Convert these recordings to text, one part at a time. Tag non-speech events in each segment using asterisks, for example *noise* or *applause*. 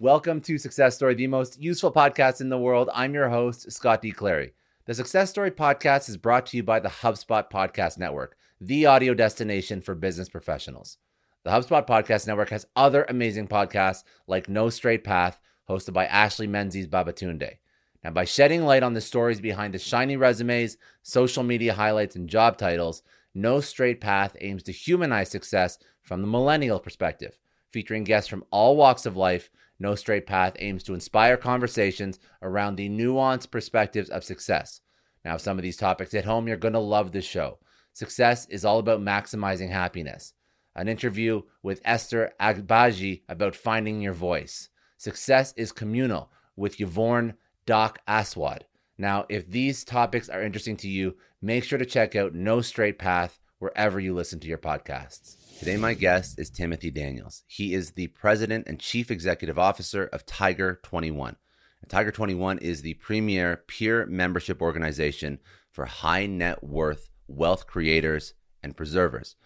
Welcome to Success Story, the most useful podcast in the world. I'm your host, Scott D. Clary. The Success Story podcast is brought to you by the HubSpot Podcast Network, the audio destination for business professionals. The HubSpot Podcast Network has other amazing podcasts like No Straight Path, hosted by Ashley Menzies Babatunde. Now, by shedding light on the stories behind the shiny resumes, social media highlights, and job titles, No Straight Path aims to humanize success from the millennial perspective. Featuring guests from all walks of life, no Straight Path aims to inspire conversations around the nuanced perspectives of success. Now, if some of these topics hit home, you're going to love this show. Success is all about maximizing happiness. An interview with Esther Agbaji about finding your voice. Success is communal with Yvonne Doc Aswad. Now, if these topics are interesting to you, make sure to check out No Straight Path wherever you listen to your podcasts. Today, my guest is Timothy Daniels. He is the president and chief executive officer of Tiger 21. And Tiger 21 is the premier peer membership organization for high net worth wealth creators and preservers.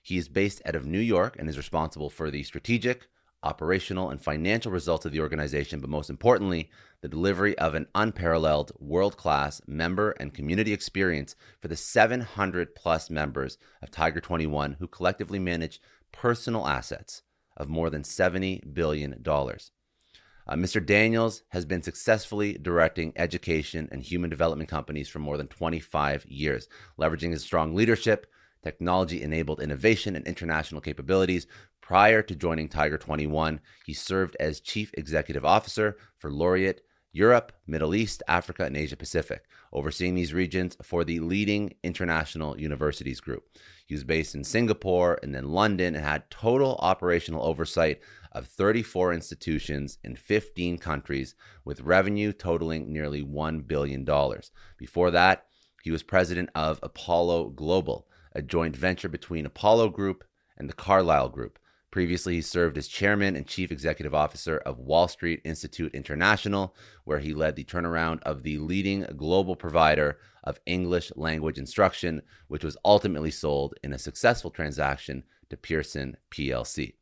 He is based out of New York and is responsible for the strategic, operational, and financial results of the organization, but most importantly, the delivery of an unparalleled world class member and community experience for the 700 plus members of Tiger 21 who collectively manage personal assets of more than $70 billion. Uh, Mr. Daniels has been successfully directing education and human development companies for more than 25 years, leveraging his strong leadership, technology enabled innovation, and international capabilities. Prior to joining Tiger 21, he served as Chief Executive Officer for Laureate Europe, Middle East, Africa, and Asia Pacific, overseeing these regions for the leading international universities group. He was based in Singapore and then London and had total operational oversight of 34 institutions in 15 countries with revenue totaling nearly $1 billion. Before that, he was president of Apollo Global, a joint venture between Apollo Group and the Carlyle Group. Previously, he served as chairman and chief executive officer of Wall Street Institute International, where he led the turnaround of the leading global provider of English language instruction, which was ultimately sold in a successful transaction to Pearson PLC.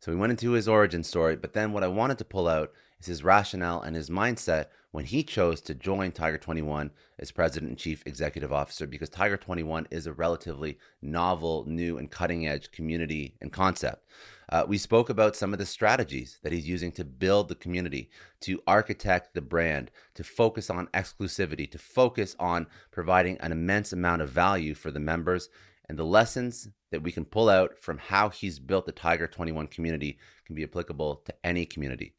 So we went into his origin story, but then what I wanted to pull out is his rationale and his mindset when he chose to join Tiger 21 as president and chief executive officer because Tiger 21 is a relatively novel, new, and cutting edge community and concept. Uh, we spoke about some of the strategies that he's using to build the community, to architect the brand, to focus on exclusivity, to focus on providing an immense amount of value for the members. And the lessons that we can pull out from how he's built the Tiger 21 community can be applicable to any community.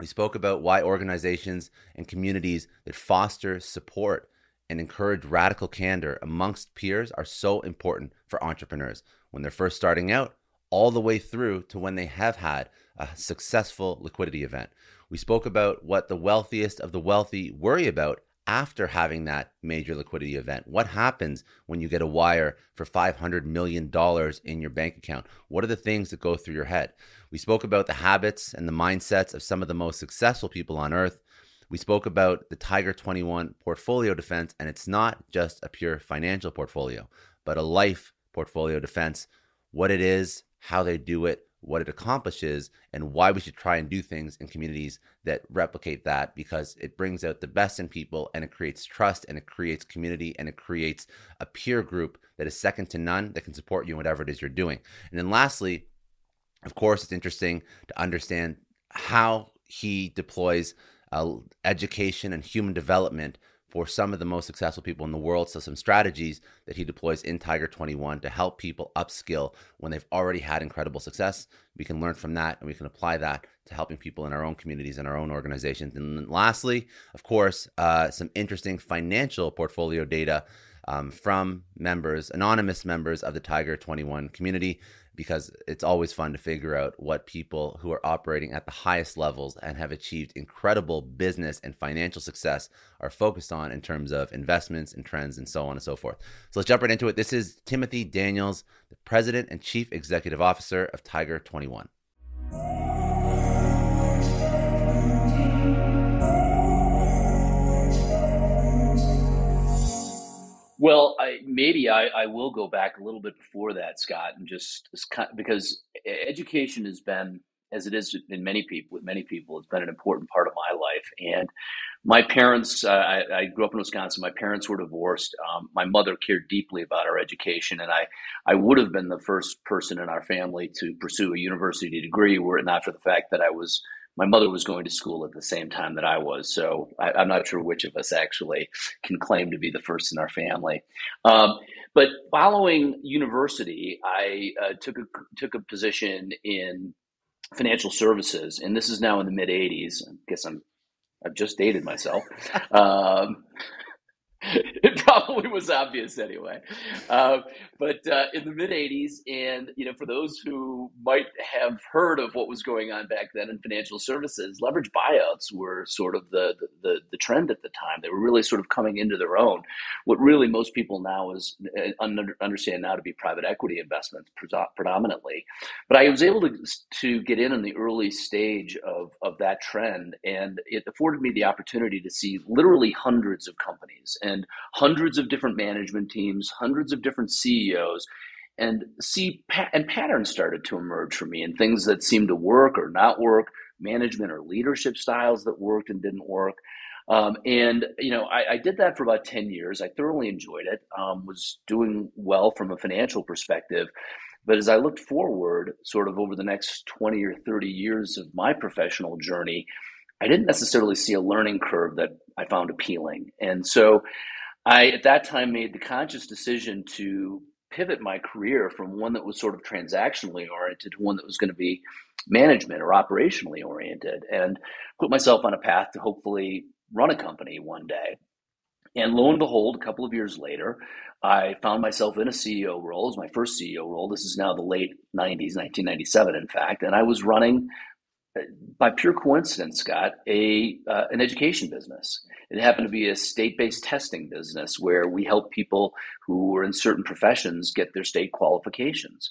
We spoke about why organizations and communities that foster support and encourage radical candor amongst peers are so important for entrepreneurs when they're first starting out, all the way through to when they have had a successful liquidity event. We spoke about what the wealthiest of the wealthy worry about after having that major liquidity event? What happens when you get a wire for $500 million in your bank account? What are the things that go through your head? We spoke about the habits and the mindsets of some of the most successful people on earth. We spoke about the Tiger 21 portfolio defense, and it's not just a pure financial portfolio, but a life portfolio defense, what it is, how they do it, what it accomplishes and why we should try and do things in communities that replicate that because it brings out the best in people and it creates trust and it creates community and it creates a peer group that is second to none that can support you in whatever it is you're doing. And then lastly, of course, it's interesting to understand how he deploys uh, education and human development for some of the most successful people in the world. So, some strategies that he deploys in Tiger 21 to help people upskill when they've already had incredible success. We can learn from that and we can apply that to helping people in our own communities and our own organizations. And lastly, of course, uh, some interesting financial portfolio data um, from members, anonymous members of the Tiger 21 community because it's always fun to figure out what people who are operating at the highest levels and have achieved incredible business and financial success are focused on in terms of investments and trends and so on and so forth. So let's jump right into it. This is Timothy Daniels, the President and Chief Executive Officer of Tiger 21. Well, I, maybe I, I will go back a little bit before that, Scott, and just because education has been, as it is in many people, with many people, it's been an important part of my life. And my parents, uh, I, I, grew up in Wisconsin. My parents were divorced. Um, my mother cared deeply about our education, and I, I would have been the first person in our family to pursue a university degree were it not for the fact that I was my mother was going to school at the same time that I was, so I, am not sure which of us actually can claim to be the first in our family. Um, but following university, I uh, took a took a position in financial services, and this is now in the mid '80s. I guess I'm I've just dated myself. *laughs* Um, *laughs* it probably was obvious anyway. Uh, but uh, in the mid 80s, and you know, for those who might have heard of what was going on back then in financial services, leverage buyouts were sort of the, the, the trend at the time. They were really sort of coming into their own. What really most people now is uh, understand now to be private equity investments predominantly. But I was able to, to get in in the early stage of, of that trend, and it afforded me the opportunity to see literally hundreds of companies and hundreds of different management teams, hundreds of different CEOs, and see and patterns started to emerge for me and things that seemed to work or not work, management or leadership styles that worked and didn't work. Um, and you know, I, I, did that for about ten years. I thoroughly enjoyed it. Um, was doing well from a financial perspective. But as I looked forward, sort of over the next 20 or 30 years of my professional journey, I didn't necessarily see a learning curve that I found appealing. And so I, at that time, made the conscious decision to pivot my career from one that was sort of transactionally oriented to one that was going to be management or operationally oriented and put myself on a path to hopefully run a company one day. And lo and behold, a couple of years later, I found myself in a CEO role. It was my first CEO role. This is now the late 90s, 1997, in fact. And I was running by pure coincidence, Scott, a uh, an education business. It happened to be a state-based testing business where we help people who were in certain professions get their state qualifications.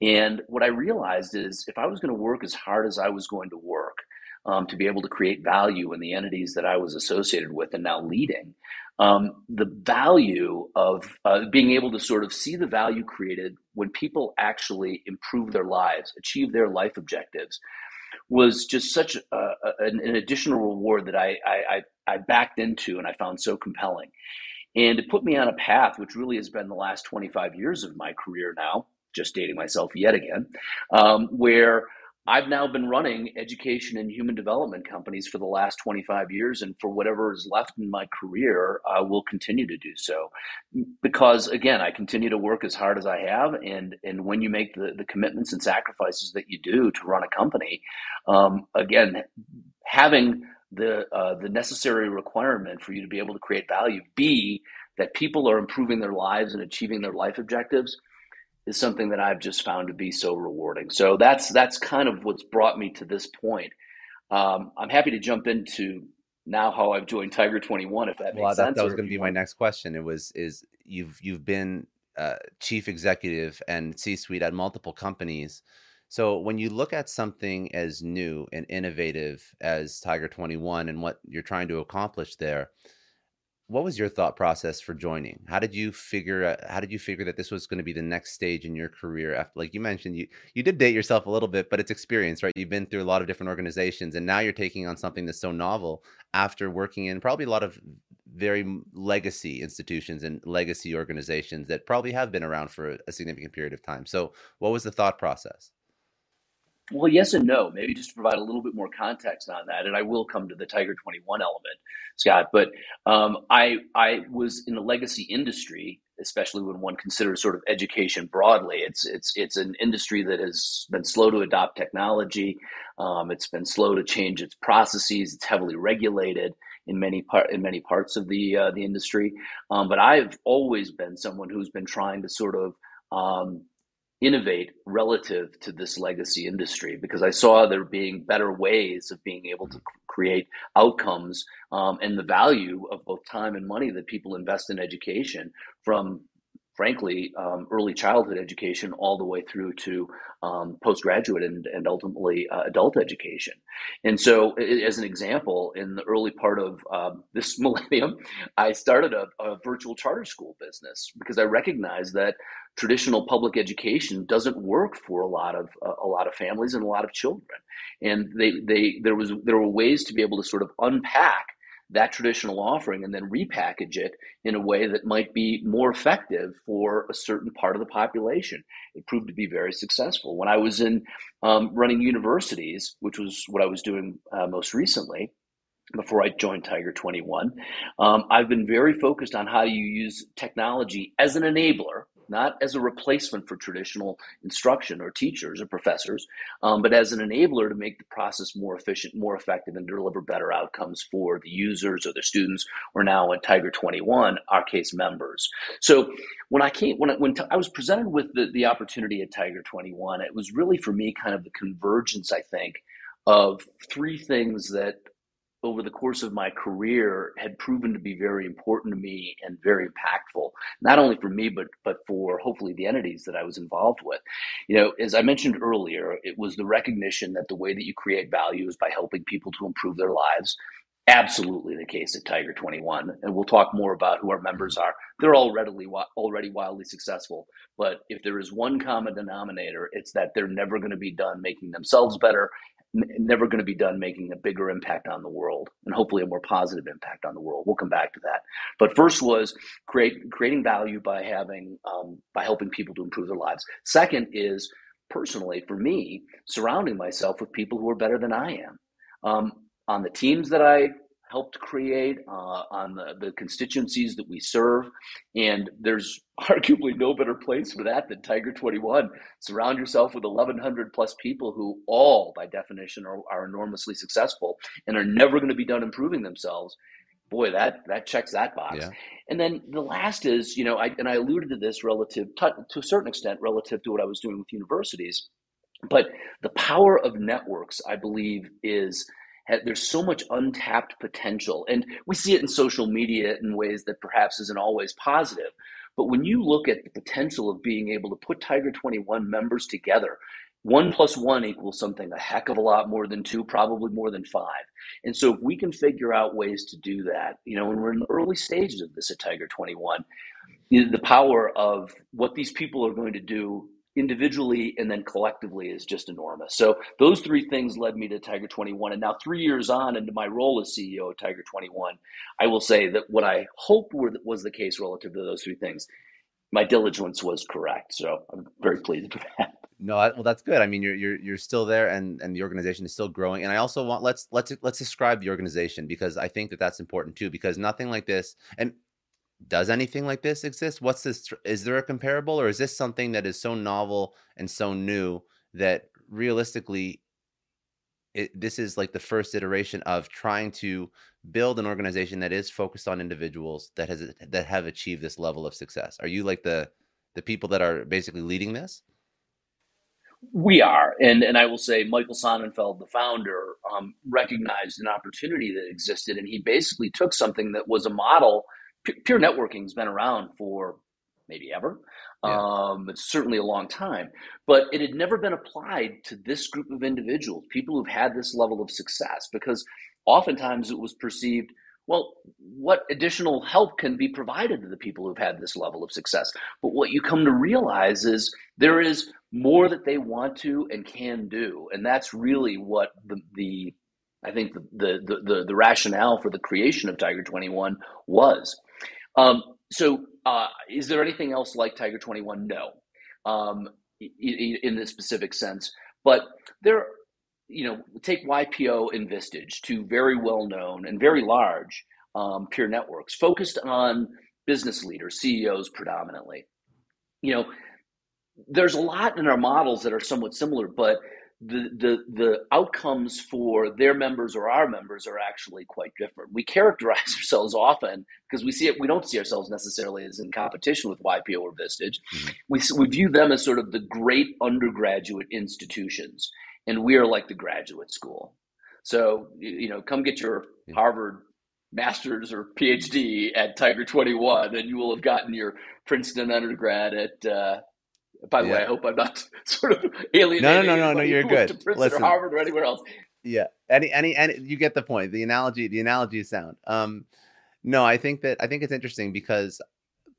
And what I realized is if I was going to work as hard as I was going to work um, to be able to create value in the entities that I was associated with and now leading, um, the value of uh, being able to sort of see the value created when people actually improve their lives, achieve their life objectives, was just such a, an, an, additional reward that I, I, I backed into and I found so compelling. And it put me on a path which really has been the last 25 years of my career now, just dating myself yet again, um, where I've now been running education and human development companies for the last 25 years, and for whatever is left in my career, I will continue to do so. Because again, I continue to work as hard as I have, and and when you make the, the commitments and sacrifices that you do to run a company, um, again, having the uh, the necessary requirement for you to be able to create value, be that people are improving their lives and achieving their life objectives is something that I've just found to be so rewarding. So that's that's kind of what's brought me to this point. Um, I'm happy to jump into now how I've joined Tiger 21. If that makes well, sense. That was going to be my next question. It was is you've you've been uh, chief executive and C-suite at multiple companies. So when you look at something as new and innovative as Tiger 21 and what you're trying to accomplish there, what was your thought process for joining? How did you figure how did you figure that this was going to be the next stage in your career after like you mentioned you you did date yourself a little bit, but it's experience, right? You've been through a lot of different organizations and now you're taking on something that's so novel after working in probably a lot of very legacy institutions and legacy organizations that probably have been around for a significant period of time. So, what was the thought process? Well, yes and no. Maybe just to provide a little bit more context on that, and I will come to the Tiger Twenty One element, Scott. But um, I I was in the legacy industry, especially when one considers sort of education broadly. It's it's it's an industry that has been slow to adopt technology. Um, it's been slow to change its processes. It's heavily regulated in many part in many parts of the uh, the industry. Um, but I've always been someone who's been trying to sort of um, innovate relative to this legacy industry because I saw there being better ways of being able to create outcomes um, and the value of both time and money that people invest in education from frankly, um, early childhood education all the way through to um, postgraduate and, and ultimately uh, adult education. And so, as an example, in the early part of um, this *laughs* millennium, I started a, a, virtual charter school business because I recognized that traditional public education doesn't work for a lot of uh, a lot of families and a lot of children. And they, they there was there were ways to be able to sort of unpack that traditional offering and then repackage it in a way that might be more effective for a certain part of the population. It proved to be very successful. When I was in um, running universities, which was what I was doing uh, most recently, before I joined Tiger 21, um, I've been very focused on how you use technology as an enabler not as a replacement for traditional instruction or teachers or professors, um, but as an enabler to make the process more efficient, more effective, and deliver better outcomes for the users or the students, or now at Tiger 21, our case members. So when I came, when I, when t- I was presented with the, the opportunity at Tiger 21, it was really for me kind of the convergence, I think, of three things that over the course of my career had proven to be very important to me and very impactful not only for me but but for hopefully the entities that I was involved with. You know as I mentioned earlier it was the recognition that the way that you create value is by helping people to improve their lives. Absolutely the case at Tiger 21 and we'll talk more about who our members are. They're already already wildly successful but if there is one common denominator it's that they're never going to be done making themselves better never going to be done making a bigger impact on the world and hopefully a more positive impact on the world. We'll come back to that. But first was create creating value by having um, by helping people to improve their lives. Second is personally for me surrounding myself with people who are better than I am. Um, on the teams that I helped create uh, on the, the constituencies that we serve. And there's *laughs* arguably no better place for that than Tiger 21. Surround yourself with 1,100 plus people who all, by definition, are, are enormously successful and are never going to be done improving themselves. Boy, that that checks that box. Yeah. And then the last is, you know, I, and I alluded to this relative to, to a certain extent relative to what I was doing with universities, but the power of networks, I believe, is there's so much untapped potential. And we see it in social media in ways that perhaps isn't always positive. But when you look at the potential of being able to put tiger 21 members together one plus one equals something a heck of a lot more than two probably more than five. And so if we can figure out ways to do that you know when we're in the early stages of this at tiger 21 the power of what these people are going to do individually and then collectively is just enormous. So those three things led me to Tiger 21. And now, three years on into my role as CEO of Tiger 21, I will say that what I hoped were, was the case relative to those three things, my diligence was correct. So I'm very pleased with that. No, well, that's good. I mean, you're you're you're still there, and and the organization is still growing. And I also want let's let's let's describe the organization because I think that that's important too. Because nothing like this, and does anything like this exist? What's this? Is there a comparable, or is this something that is so novel and so new that realistically, it, this is like the first iteration of trying to build an organization that is focused on individuals that has that have achieved this level of success? Are you like the the people that are basically leading this? We are, and and I will say, Michael Sonnenfeldt, the founder, um, recognized an opportunity that existed, and he basically took something that was a model peer networking has been around for maybe ever. Yeah. Um, it's certainly a long time, but it had never been applied to this group of individuals, people who've had this level of success, because oftentimes it was perceived, well, what additional help can be provided to the people who've had this level of success? But what you come to realize is there is more that they want to and can do. And that's really what the, the I think the, the, the, the rationale for the creation of Tiger 21 was. Um, so, uh, is there anything else like Tiger 21? No, um, in, in specific sense. But there, you know, take YPO and Vistage, two very well known and very large um, peer networks focused on business leaders, CEOs predominantly. You know, there's a lot in our models that are somewhat similar, but the, the the outcomes for their members or our members are actually quite different. We characterize *laughs* ourselves often because we see it. We don't see ourselves necessarily as in competition with YPO or Vistage. Mm-hmm. We we view them as sort of the great undergraduate institutions, and we are like the graduate school. So you know, come get your Harvard master's or PhD at Tiger 21, and you will have gotten your Princeton undergrad at uh, by the yeah. way, I hope I'm not *laughs* sort of alienating. No, no, no, no, no. You're good. To Princeton Listen, or Harvard or anywhere else. Yeah, any, any, any. You get the point. The analogy, the analogy is sound. Um, no, I think that I think it's interesting because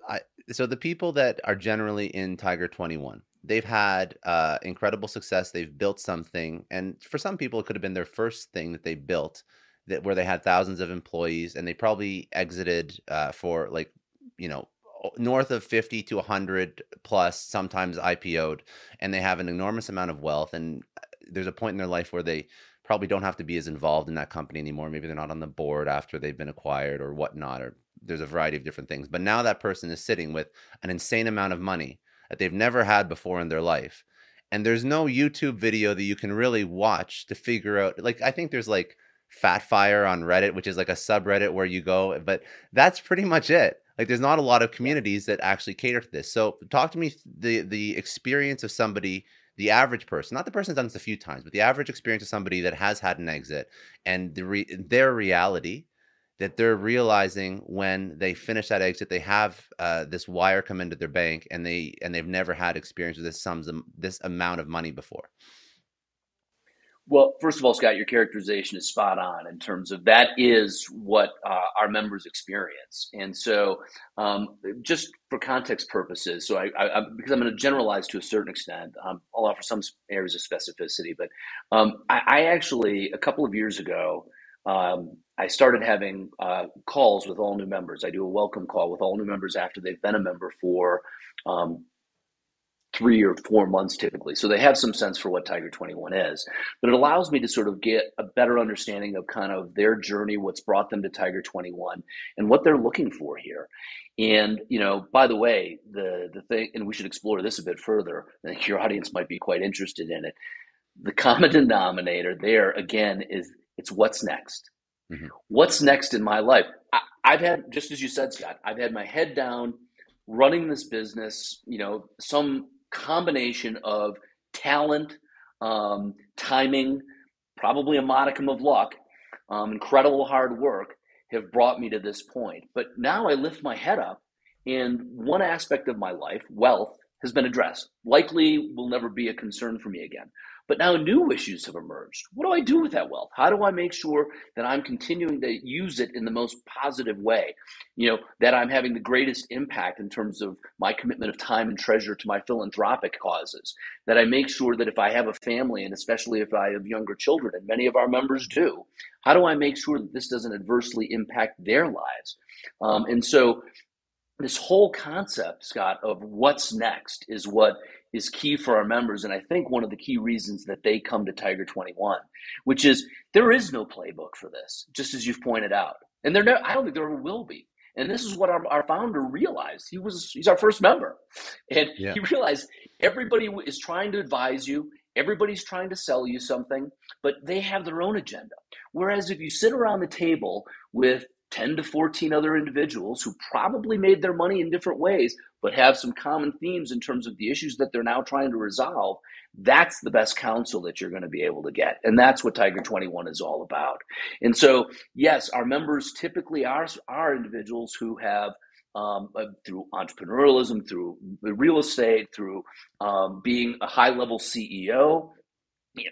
I. So the people that are generally in Tiger 21, they've had uh, incredible success. They've built something, and for some people, it could have been their first thing that they built, that where they had thousands of employees, and they probably exited uh, for like you know north of 50 to 100 plus sometimes IPO'd and they have an enormous amount of wealth and uh, there's a point in their life where they probably don't have to be as involved in that company anymore. Maybe they're not on the board after they've been acquired or whatnot or there's a variety of different things. But now that person is sitting with an insane amount of money that they've never had before in their life and there's no youtube video that you can really watch to figure out like i think there's like FatFIRE on reddit which is like a subreddit where you go but that's pretty much it like there's not a lot of communities that actually cater to this. So talk to me the the experience of somebody, the average person, not the person who's done this a few times, but the average experience of somebody that has had an exit and the re- their reality that they're realizing when they finish that exit, they have uh, this wire come into their bank and they and they've never had experience with this sums this amount of money before. Well, first of all, Scott, your characterization is spot on in terms of that is what uh, our members experience. And so, um, just for context purposes, so I, I, because I'm going to generalize to a certain extent, um, I'll offer some areas of specificity. But um, I, I, actually, a couple of years ago, um, I started having uh, calls with all new members. I do a welcome call with all new members after they've been a member for um, three or four months typically. So they have some sense for what Tiger 21 is. But it allows me to sort of get a better understanding of kind of their journey, what's brought them to Tiger 21, and what they're looking for here. And, you know, by the way, the the thing, and we should explore this a bit further. I think your audience might be quite interested in it. The common *laughs* denominator there again is it's what's next. Mm-hmm. What's next in my life? I, I've had, just as you said, Scott, I've had my head down running this business, you know, some combination of talent, um, timing, probably a modicum of luck, um, incredible hard work have brought me to this point. But now I lift my head up, and one aspect of my life, wealth, has been addressed. Likely will never be a concern for me again. But now new issues have emerged. What do I do with that wealth? How do I make sure that I'm continuing to use it in the most positive way? You know, that I'm having the greatest impact in terms of my commitment of time and treasure to my philanthropic causes. That I make sure that if I have a family, and especially if I have younger children, and many of our members do, how do I make sure that this doesn't adversely impact their lives? Um, and so this whole concept, Scott, of what's next is what is key for our members. And I think one of the key reasons that they come to Tiger 21, which is there is no playbook for this, just as you've pointed out. And there, no, I don't think there ever will be. And this is what our, our founder realized. He was he's our first member, and yeah. he realized everybody is trying to advise you. Everybody's trying to sell you something, but they have their own agenda. Whereas if you sit around the table with 10 to 14 other individuals who probably made their money in different ways, but have some common themes in terms of the issues that they're now trying to resolve. That's the best counsel that you're going to be able to get. And that's what Tiger 21 is all about. And so, yes, our members typically are, are individuals who have um, uh, through entrepreneurialism, through real estate, through um, being a high level CEO,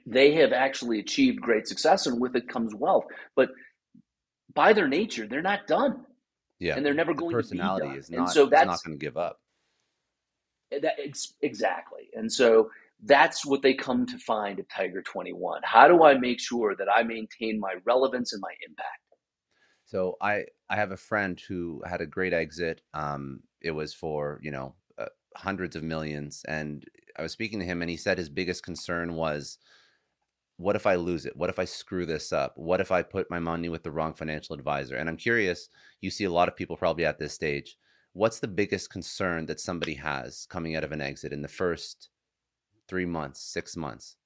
they have actually achieved great success, and with it comes wealth. But by their nature, they're not done. Yeah, and they're never going to be done. is not. And so that's not going to give up. That, exactly, and so that's what they come to find at Tiger Twenty One. How do I make sure that I maintain my relevance and my impact? So I I have a friend who had a great exit. Um, it was for you know uh, hundreds of millions, and I was speaking to him, and he said his biggest concern was, what if I lose it? What if I screw this up? What if I put my money with the wrong financial advisor? And I'm curious. You see a lot of people probably at this stage. What's the biggest concern that somebody has coming out of an exit in the first three months, six months?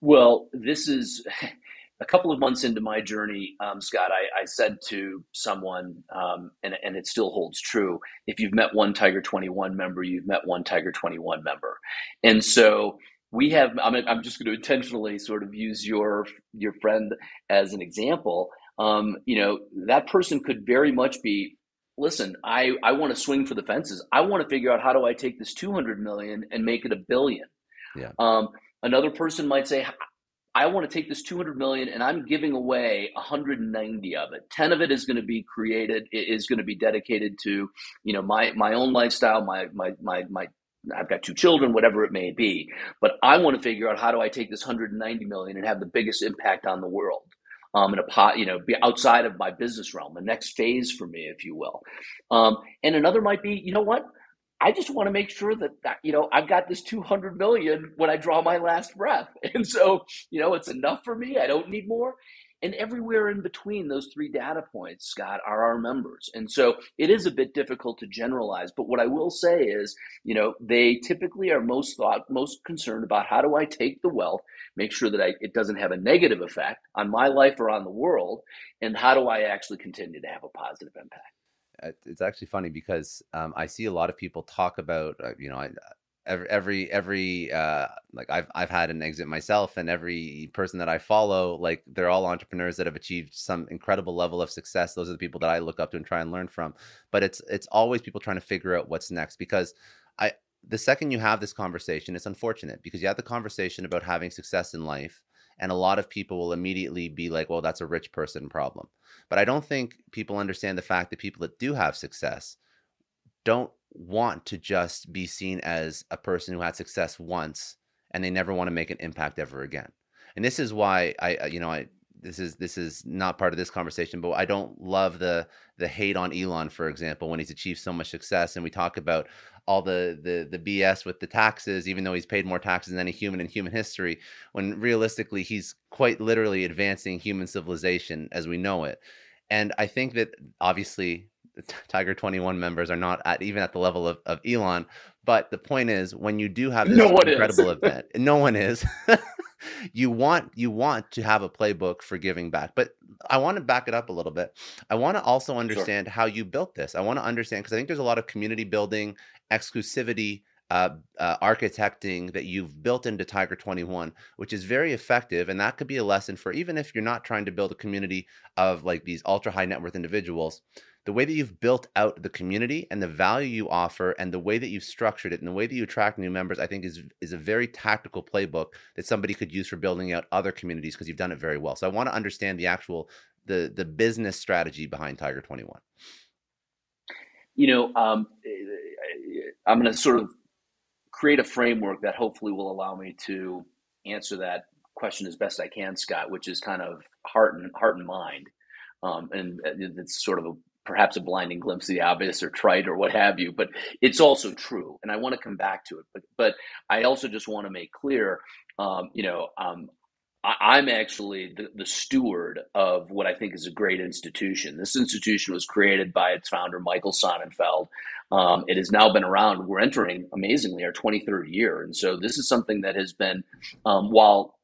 Well, this is *laughs* a couple of months into my journey, um, Scott. I, I, said to someone, um, and, and it still holds true if you've met one Tiger 21 member, you've met one Tiger 21 member. And so we have, I'm, I'm just going to intentionally sort of use your, your friend as an example. Um, you know, that person could very much be listen, I, I want to swing for the fences. I want to figure out how do I take this 200 million and make it a billion. Yeah. Um, Another person might say, I want to take this 200 million and I'm giving away 190 of it. 10 of it is going to be created, is going to be dedicated to, you know, my, my own lifestyle, my, my, my, my, I've got two children, whatever it may be. But I want to figure out how do I take this 190 million and have the biggest impact on the world. Um, in a pot, you know, be outside of my business realm, the next phase for me, if you will. Um, and another might be, you know what? I just want to make sure that, that, you know I've got this 200 million when I draw my last breath, *laughs* and so you know it's enough for me. I don't need more. And everywhere in between those three data points, Scott, are our members. And so it is a bit difficult to generalize. But what I will say is, you know, they typically are most thought, most concerned about how do I take the wealth, make sure that I, it doesn't have a negative effect on my life or on the world, and how do I actually continue to have a positive impact it's actually funny because um, I see a lot of people talk about, uh, you know, I, every every every uh, like I've I've had an exit myself, and every person that I follow, like they're all entrepreneurs that have achieved some incredible level of success. Those are the people that I look up to and try and learn from. But it's it's always people trying to figure out what's next because I the second you have this conversation, it's unfortunate because you have the conversation about having success in life and a lot of people will immediately be like, well, that's a rich person problem. But I don't think people understand the fact that people that do have success don't want to just be seen as a person who had success once and they never want to make an impact ever again. And this is why I, uh, you know, I, this is this is not part of this conversation, but I don't love the the hate on Elon, for example, when he's achieved so much success, and we talk about all the the the BS with the taxes, even though he's paid more taxes than any human in human history, when realistically he's quite literally advancing human civilization as we know it. And I think that obviously Tiger 21 members are not at even at the level of, of Elon. But the point is, when you do have this no incredible *laughs* event, no one is. *laughs* you want you want to have a playbook for giving back but i want to back it up a little bit i want to also understand sure. how you built this i want to understand because i think there's a lot of community building exclusivity uh, uh, architecting that you've built into Tiger 21, which is very effective. And that could be a lesson for even if you're not trying to build a community of like these ultra high net worth individuals, the way that you've built out the community and the value you offer and the way that you've structured it and the way that you attract new members, I think is is a very tactical playbook that somebody could use for building out other communities because you've done it very well. So I want to understand the actual the the business strategy behind Tiger 21. You know, um, eh, I'm going to sort of create a framework that hopefully will allow me to answer that question as best I can, Scott, which is kind of heart and heart and mind. Um, and uh, it's sort of a perhaps a blinding glimpse of the obvious or trite or what have you, but it's also true. And I want to come back to it. But, but I also just want to make clear, um, you know, um, I, am actually the, the, steward of what I think is a great institution. This institution was created by its founder, Michael Sonnenfeldt. Um, it has now been around. We're entering, amazingly, our 23rd year. And so this is something that has been, um, while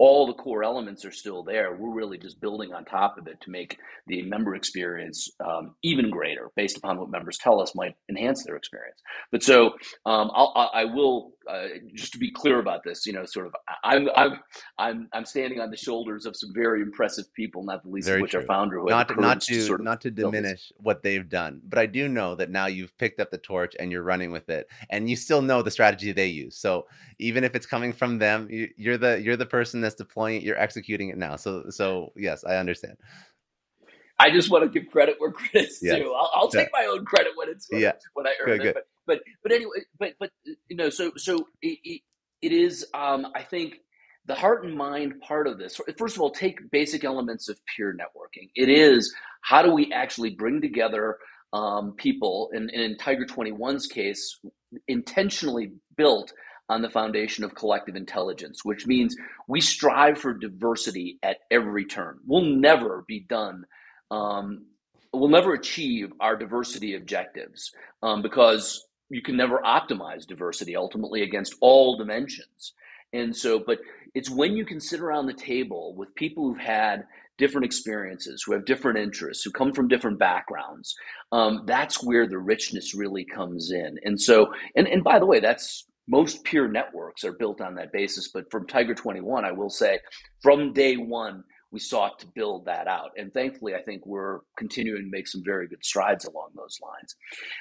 all the core elements are still there. We're really just building on top of it to make the member experience um, even greater, based upon what members tell us might enhance their experience. But so um, I'll, I will uh, just to be clear about this. You know, sort of, I'm I'm I'm I'm standing on the shoulders of some very impressive people, not the least very of which true. our founder, not to, not to, to sort of not to diminish what they've done, but I do know that now you've picked up the torch and you're running with it, and you still know the strategy they use. So even if it's coming from them, you, you're the you're the person that's deploying it, you're executing it now. So so yes, I understand. I just want to give credit where credit's yes. due. I'll, I'll take my own credit when it's yeah. when I earn good, it. But, but but anyway, but but you know, so so it, it is. Um, I think the heart and mind part of this. First of all, take basic elements of peer networking. It is how do we actually bring together um, people, and, and in Tiger 21's case, intentionally built on the foundation of collective intelligence, which means we strive for diversity at every turn. We'll never be done. Um, we'll never achieve our diversity objectives um, because you can never optimize diversity ultimately against all dimensions. And so, but it's when you can sit around the table with people who've had different experiences, who have different interests, who come from different backgrounds. Um, that's where the richness really comes in. And so, and, and by the way, that's most peer networks are built on that basis. But from Tiger 21, I will say from day one, we sought to build that out. And thankfully, I think we're continuing to make some very good strides along those lines.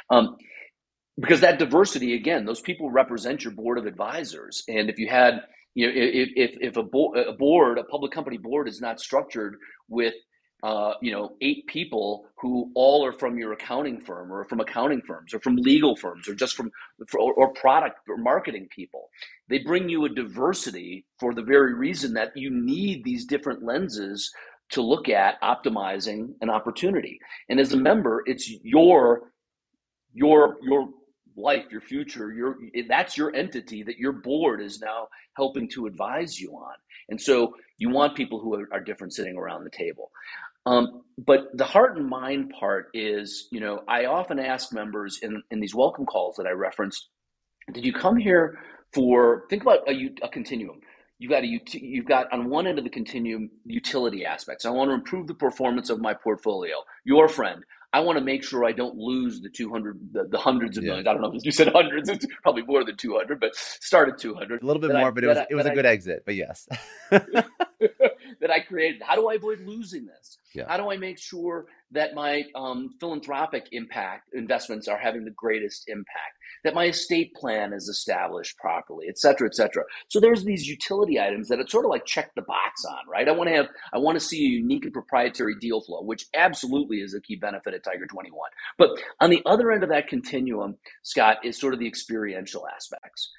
Um, because that diversity, again, those people represent your board of advisors. And if you had you know, if if, a, bo- a board, a public company board, is not structured with uh, you know, eight people who all are from your accounting firm or from accounting firms or from legal firms or just from or, or, product or marketing people. They bring you a diversity for the very reason that you need these different lenses to look at optimizing an opportunity. And as a member, it's your your your life, your future, your that's your entity that your board is now helping to advise you on. And so you want people who are, are different sitting around the table. Um, but the heart and mind part is, you know, I often ask members in, in these welcome calls that I referenced, did you come here for, think about a, a continuum. You've got, a, you've got on one end of the continuum utility aspects. I want to improve the performance of my portfolio. Your friend, I want to make sure I don't lose the 200, the, the hundreds of yeah. millions. I don't know if you said hundreds, it's probably more than 200, but started 200. A little bit more, I, but it was, I, it was a good exit, but yes. *laughs* that I created. How do I avoid losing this? Yeah. How do I make sure that my um, philanthropic impact investments are having the greatest impact? That my estate plan is established properly, et cetera, et cetera. So there's these utility items that it's sort of like check the box on, right? I want to have, I want to see a unique and proprietary deal flow, which absolutely is a key benefit at Tiger 21. But on the other end of that continuum, Scott, is sort of the experiential aspects.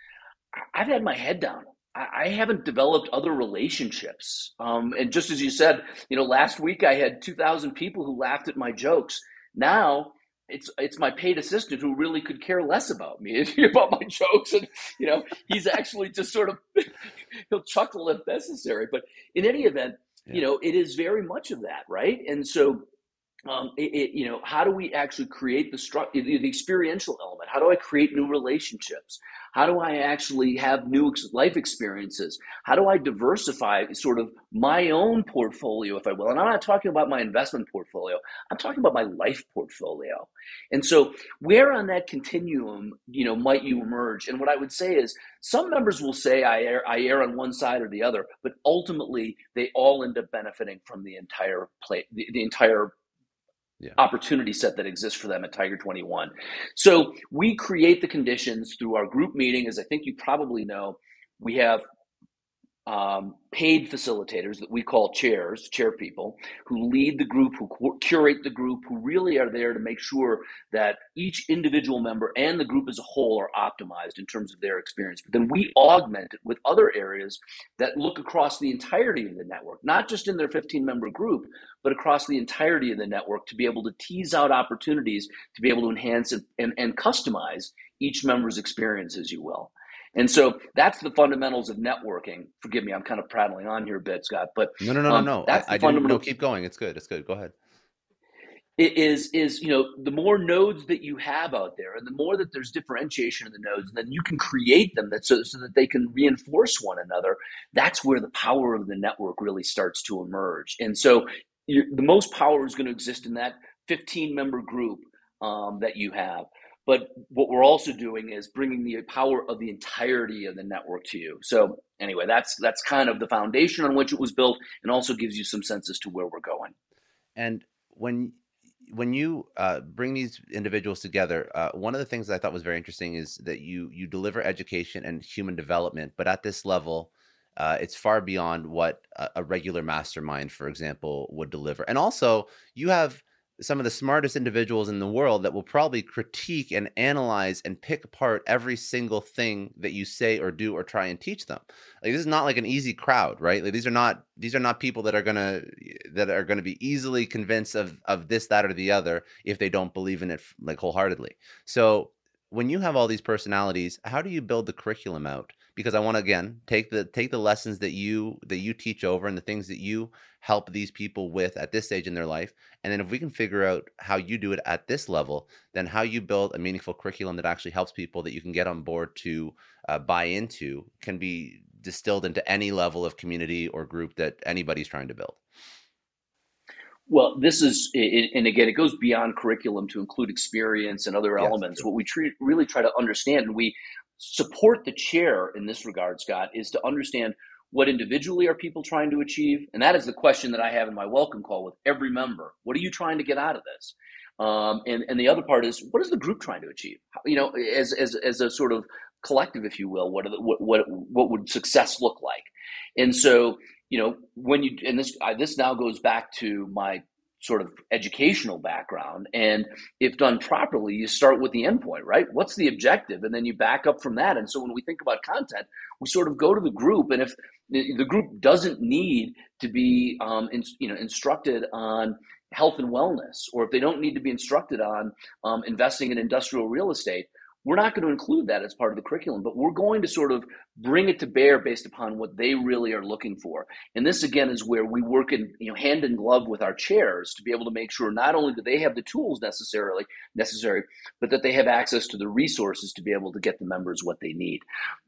I've had my head down I haven't developed other relationships. Um, and just as you said, you know, last week I had 2,000 people who laughed at my jokes. Now it's it's my paid assistant who really could care less about me *laughs* about my jokes, and you know, he's actually just sort of *laughs* he'll chuckle if necessary. But in any event, yeah. you know, it is very much of that, right? And so um, it, it, you know, how do we actually create the stru- the experiential element? How do I create new relationships? How do I actually have new life experiences? How do I diversify sort of my own portfolio, if I will? And I'm not talking about my investment portfolio. I'm talking about my life portfolio. And so, where on that continuum, you know, might you emerge? And what I would say is, some members will say I err, I err on one side or the other, but ultimately they all end up benefiting from the entire play, the, the entire yeah. opportunity set that exists for them at Tiger 21. So we create the conditions through our group meeting, as I think you probably know. We have um, paid facilitators that we call chairs, chair people, who lead the group, who curate the group, who really are there to make sure that each individual member and the group as a whole are optimized in terms of their experience. But then we augment it with other areas that look across the entirety of the network, not just in their 15 member group, but across the entirety of the network to be able to tease out opportunities to be able to enhance and, and, and customize each member's experience, as you will. And so that's the fundamentals of networking. Forgive me, I'm kind of prattling on here a bit, Scott. But no, no, no, um, no, no. That's I, the I fundamental. No, keep going. It's good. It's good. Go ahead. It is is you know the more nodes that you have out there, and the more that there's differentiation in the nodes, and then you can create them that so, so that they can reinforce one another. That's where the power of the network really starts to emerge. And so the most power is going to exist in that 15 member group um, that you have. But what we're also doing is bringing the power of the entirety of the network to you. So anyway, that's that's kind of the foundation on which it was built, and also gives you some sense as to where we're going. And when when you uh, bring these individuals together, uh, one of the things I thought was very interesting is that you you deliver education and human development, but at this level, uh, it's far beyond what a, a, regular mastermind, for example, would deliver. And also, you have some of the smartest individuals in the world that will probably critique and analyze and pick apart every single thing that you say or do or try and teach them. Like this is not like an easy crowd, right? Like these are not these are not people that are gonna that are gonna be easily convinced of of this, that, or the other if they don't believe in it like wholeheartedly. So when you have all these personalities, how do you build the curriculum out? Because I want to again take the take the lessons that you that you teach over and the things that you help these people with at this stage in their life, and then if we can figure out how you do it at this level, then how you build a meaningful curriculum that actually helps people that you can get on board to uh, buy into can be distilled into any level of community or group that anybody's trying to build. Well, this is, and again, it goes beyond curriculum to include experience and other elements. What we treat, really try to understand, and we support the chair in this regard, Scott, is to understand what individually are people trying to achieve, and that is the question that I have in my welcome call with every member. What are you trying to get out of this? Um, and and the other part is what is the group trying to achieve? You know, as as as a sort of collective, if you will, what the, what what what would success look like? And so you know, when you and this I, this now goes back to my sort of educational background, and if done properly, you start with the endpoint, right? What's the objective, and then you back up from that. And so when we think about content, we sort of go to the group, and if the group doesn't need to be, um, in, you know, instructed on health and wellness, or if they don't need to be instructed on um, investing in industrial real estate, we're not going to include that as part of the curriculum, but we're going to sort of bring it to bear based upon what they really are looking for. And this again is where we work in you know hand in glove with our chairs to be able to make sure not only that they have the tools necessarily necessary, but that they have access to the resources to be able to get the members what they need.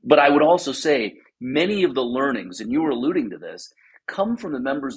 But I would also say many of the learnings, and you were alluding to this, come from the members.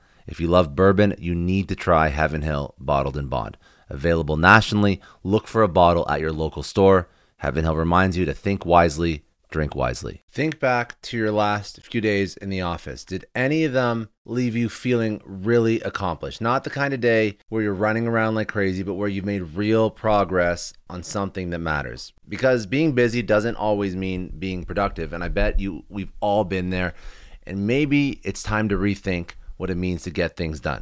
If you love bourbon, you need to try Heaven Hill Bottled in Bond. Available nationally, look for a bottle at your local store. Heaven Hill reminds you to think wisely, drink wisely. Think back to your last few days in the office. Did any of them leave you feeling really accomplished? Not the kind of day where you're running around like crazy, but where you've made real progress on something that matters. Because being busy doesn't always mean being productive, and I bet you we've all been there. And maybe it's time to rethink what it means to get things done.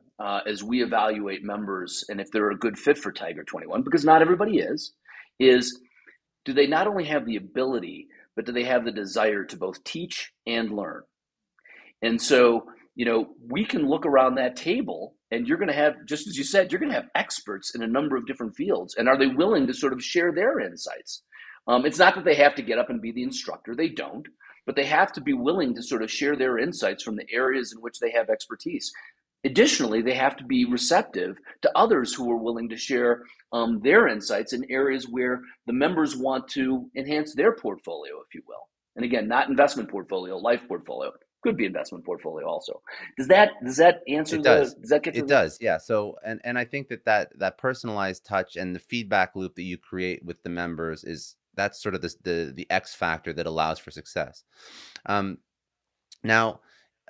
uh, as we evaluate members and if they're a good fit for Tiger 21, because not everybody is, is do they not only have the ability, but do they have the desire to both teach and learn? And so, you know, we can look around that table and you're going to have, just as you said, you're going to have experts in a number of different fields. And are they willing to sort of share their insights? Um, it's not that they have to get up and be the instructor, they don't, but they have to be willing to sort of share their insights from the areas in which they have expertise. Additionally, they have to be receptive to others who are willing to share um, their insights in areas where the members want to enhance their portfolio, if you will. And again, not investment portfolio, life portfolio. Could be investment portfolio also. Does that does that answer? It does. The, does that get? it the, does. Yeah. So and and I think that that that personalized touch and the feedback loop that you create with the members is that's sort of the the, the X factor that allows for success. Um, now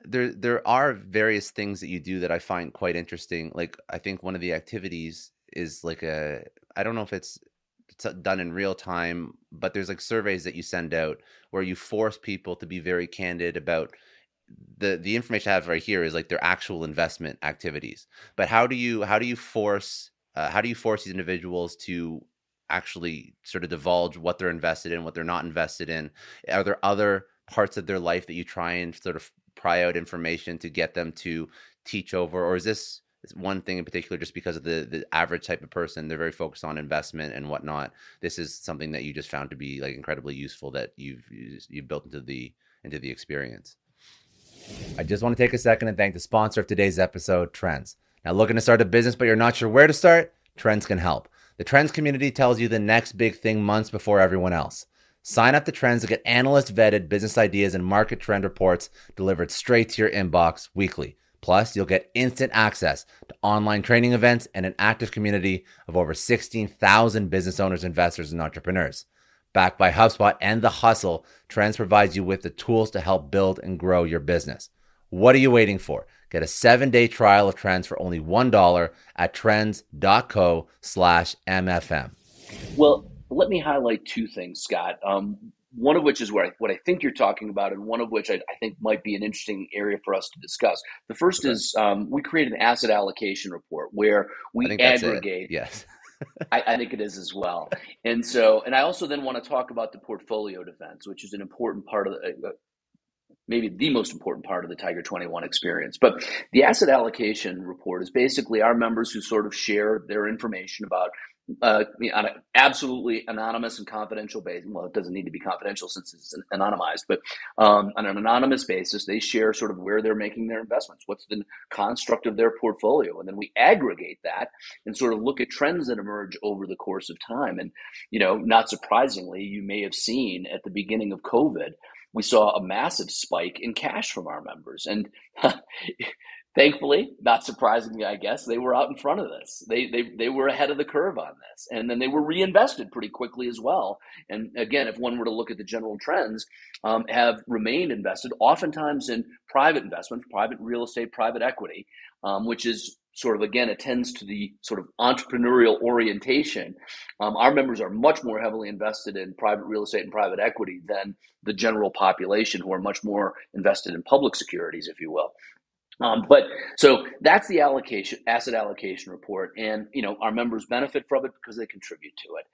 there there are various things that you do that I find quite interesting. Like I think one of the activities is like a I don't know if it's done in real time, but there's like surveys that you send out where you force people to be very candid about the the information I have right here is like their actual investment activities. But how do you how do you force uh, how do you force these individuals to actually sort of divulge what they're invested in, what they're not invested in? Are there other parts of their life that you try and sort of pry out information to get them to teach over, or is this one thing in particular just because of the the average type of person they're very focused on investment and whatnot this is something that you just found to be like incredibly useful that you've you've built into the into the experience I just want to take a second and thank the sponsor of today's episode, Trends. Now, looking to start a business, but you're not sure where to start? Trends can help. The Trends community tells you the next big thing months before everyone else. Sign up to Trends to get analyst vetted business ideas and market trend reports delivered straight to your inbox weekly. Plus, you'll get instant access to online training events and an active community of over 16,000 business owners, investors, and entrepreneurs. Backed by HubSpot and The Hustle, Trends provides you with the tools to help build and grow your business. What are you waiting for? Get a seven-day trial of Trends for only $1 at trends.co slash MFM. Well, let me highlight two things, Scott. Um, one of which is what I, what I think you're talking about, and one of which I, I, think might be an interesting area for us to discuss. The first okay. is um, we create an asset allocation report where we aggregate. Yes. *laughs* I, I, think it is as well. And so, and I also then want to talk about the portfolio defense, which is an important part of the, uh, maybe the most important part of the Tiger 21 experience. But the asset allocation report is basically our members who sort of share their information about uh, on an absolutely anonymous and confidential basis. Well, it doesn't need to be confidential since it's anonymized, but um, on an anonymous basis, they share sort of where they're making their investments, what's the construct of their portfolio, and then we aggregate that and sort of look at trends that emerge over the course of time. And you know, not surprisingly, you may have seen at the beginning of COVID we saw a massive spike in cash from our members. And *laughs* thankfully, not surprisingly, I guess, they were out in front of this. They, they, they were ahead of the curve on this. And then they were reinvested pretty quickly as well. And again, if one were to look at the general trends, um, have remained invested oftentimes in private investment, private real estate, private equity, um, which is sort of again attends to the sort of entrepreneurial orientation. Um, our members are much more heavily invested in private real estate and private equity than the general population, who are much more invested in public securities, if you will. Um, but so that's the allocation asset allocation report, and you know our members benefit from it because they contribute to it.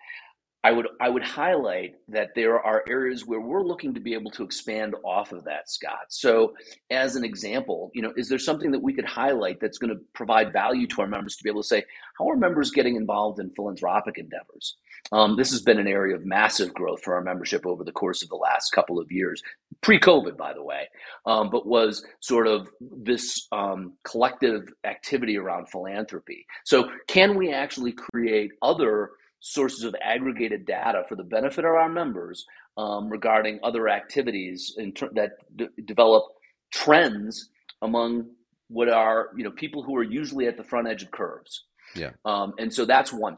I would I would highlight that there are areas where we're looking to be able to expand off of that, Scott. So, as an example, you know, is there something that we could highlight that's going to provide value to our members to be able to say how are members getting involved in philanthropic endeavors? Um, this has been an area of massive growth for our membership over the course of the last couple of years, pre-COVID, by the way, um, but was sort of this um, collective activity around philanthropy. So, can we actually create other sources of aggregated data for the benefit of our members um, regarding other activities ter- that d- develop trends among what are you know people who are usually at the front edge of curves. Yeah. Um, and so that's one.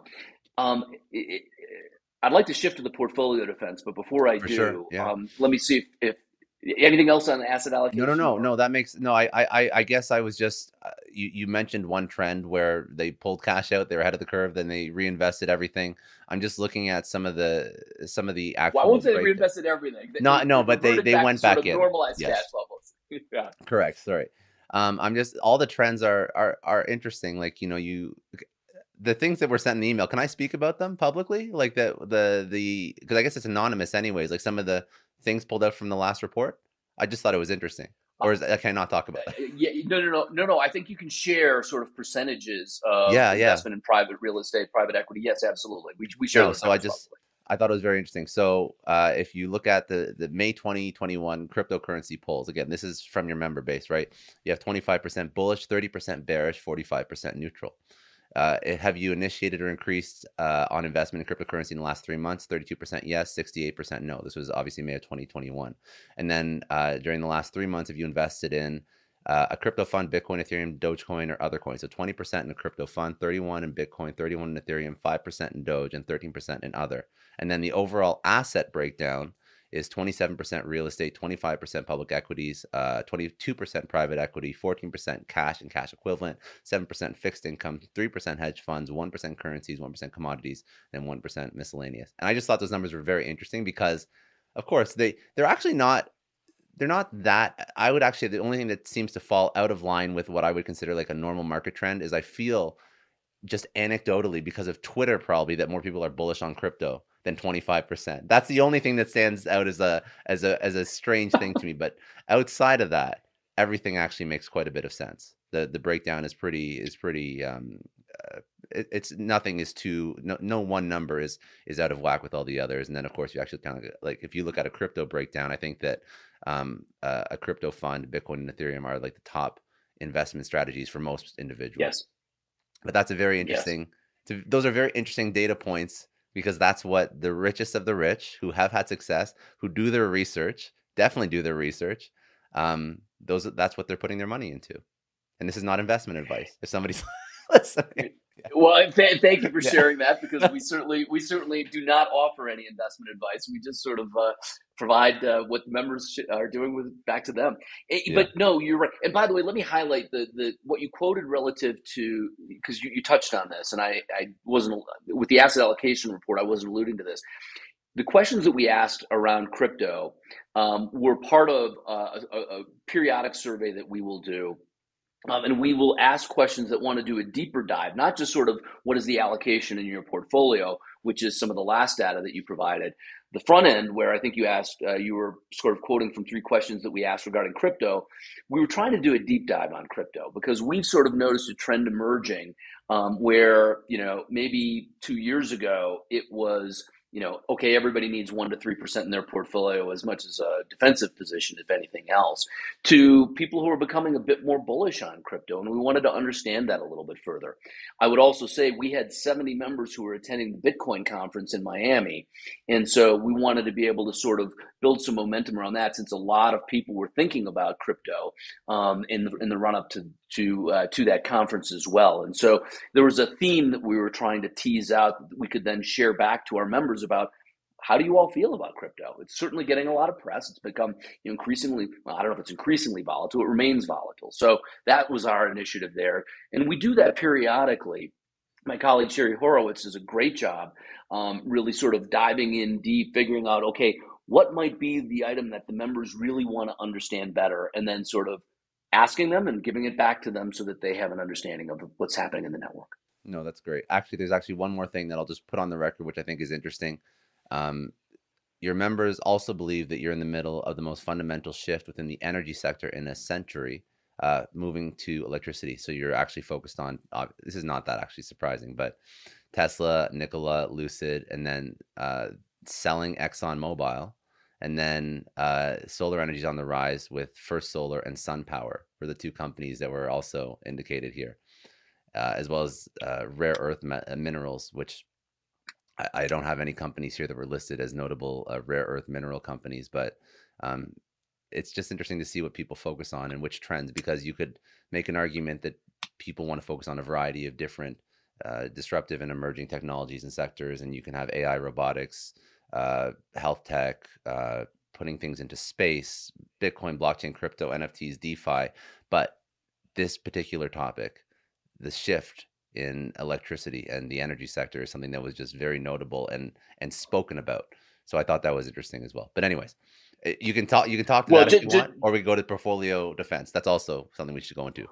Um, it, it, I'd like to shift to the portfolio defense, but before I for do, sure. yeah. Um, let me see if, if Anything else on asset allocation? No, no, no, no. That makes no. I, I, I guess I was just uh, you. You mentioned one trend where they pulled cash out, they were ahead of the curve, then they reinvested everything. I'm just looking at some of the some of the actual. Well, I won't say they reinvested everything. No, no, but they they went back in. Normalized yes. cash levels. *laughs* yeah. Correct. Sorry. Um, I'm just all the trends are are are interesting. Like you know you the things that were sent in the email can i speak about them publicly like the the the because i guess it's anonymous anyways like some of the things pulled out from the last report? I just thought it was interesting. Or is, can I not talk about that? Uh, yeah, no, no, no, no, no. I think you can share sort of percentages of yeah, investment yeah. in private real estate, private equity. Yes, absolutely. We we share. No, so I just I thought it was very interesting. So uh, if you look at the the May 2021 cryptocurrency polls, again, this is from your member base, right? You have 25% bullish, 30% bearish, 45% neutral. Uh, have you initiated or increased uh, on investment in cryptocurrency in the last three months? 32% yes, 68% no. This was obviously May of 2021. And then uh, during the last three months, have you invested in uh, a crypto fund, Bitcoin, Ethereum, Dogecoin, or other coins? So 20% in a crypto fund, 31 in Bitcoin, 31 in Ethereum, 5% in Doge, and 13% in other. And then the overall asset breakdown is 27% real estate, 25% public equities, uh, 22% private equity, 14% cash and cash equivalent, 7% fixed income, 3% hedge funds, 1% currencies, 1% commodities, and 1% miscellaneous. And I just thought those numbers were very interesting because, of course, they they're actually not they're not that I would actually the only thing that seems to fall out of line with what I would consider like a normal market trend is I feel just anecdotally because of Twitter probably that more people are bullish on crypto than 25%. That's the only thing that stands out as a as a as a strange thing to me, but outside of that, everything actually makes quite a bit of sense. The the breakdown is pretty is pretty um uh, it, it's nothing is too no, no one number is is out of whack with all the others and then of course you actually kind of like if you look at a crypto breakdown i think that um, uh, a crypto fund, Bitcoin and Ethereum are like the top investment strategies for most individuals. Yes. But that's a very interesting. Yes. those are very interesting data points because that's what the richest of the rich who have had success, who do their research, definitely do their research. Um, those that's what they're putting their money into. And this is not investment advice. If somebody's *laughs* listening. *laughs* Well, th- thank you for sharing that because *laughs* we certainly we certainly do not offer any investment advice. We just sort of uh, provide uh, what the members are doing with back to them. It, yeah. But no, you're right. And by the way, let me highlight the the what you quoted relative to because you, you touched on this, and I I wasn't with the asset allocation report. I wasn't alluding to this. The questions that we asked around crypto um, were part of uh, a, a periodic survey that we will do um, and we will ask questions that want to do a deeper dive, not just sort of what is the allocation in your portfolio, which is some of the last data that you provided. The front end, where I think you asked, uh, you were sort of quoting from three questions that we asked regarding crypto. We were trying to do a deep dive on crypto because we've sort of noticed a trend emerging um, where, you know, maybe two years ago it was you know, okay, everybody needs one to three percent in their portfolio as much as a defensive position, if anything else, to people who are becoming a bit more bullish on crypto, and we wanted to understand that a little bit further. I would also say we had 70 members who were attending the Bitcoin conference in Miami, and so we wanted to be able to sort of build some momentum around that, since a lot of people were thinking about crypto um, in the in the run up to to uh, to that conference as well. And so there was a theme that we were trying to tease out that we could then share back to our members about how do you all feel about crypto? It's certainly getting a lot of press. It's become increasingly, well, I don't know if it's increasingly volatile, it remains volatile. So that was our initiative there. And we do that periodically. My colleague Sherry Horowitz does a great job um, really sort of diving in deep, figuring out, okay, what might be the item that the members really want to understand better, and then sort of asking them and giving it back to them so that they have an understanding of what's happening in the network. No, that's great. Actually, there's actually one more thing that I'll just put on the record, which I think is interesting. Um, your members also believe that you're in the middle of the most fundamental shift within the energy sector in a century, uh, moving to electricity. So you're actually focused on uh, this is not that actually surprising, but Tesla, Nikola, Lucid, and then uh, selling Exxon Mobil and then uh, solar energy is on the rise with First Solar and SunPower for the two companies that were also indicated here, uh, as well as uh, rare earth uh, minerals, which I, I, don't have any companies here that were listed as notable uh, rare earth mineral companies, but um, it's just interesting to see what people focus on and which trends, because you could make an argument that people want to focus on a variety of different uh, disruptive and emerging technologies and sectors, and you can have AI, robotics uh, health tech, uh, putting things into space, Bitcoin, blockchain, crypto, NFTs, DeFi. But this particular topic, the shift in electricity and the energy sector is something that was just very notable and and spoken about. So I thought that was interesting as well. But anyways, eh, you can talk you can talk to well, that if you want, or we go to portfolio defense. That's also something we should go into.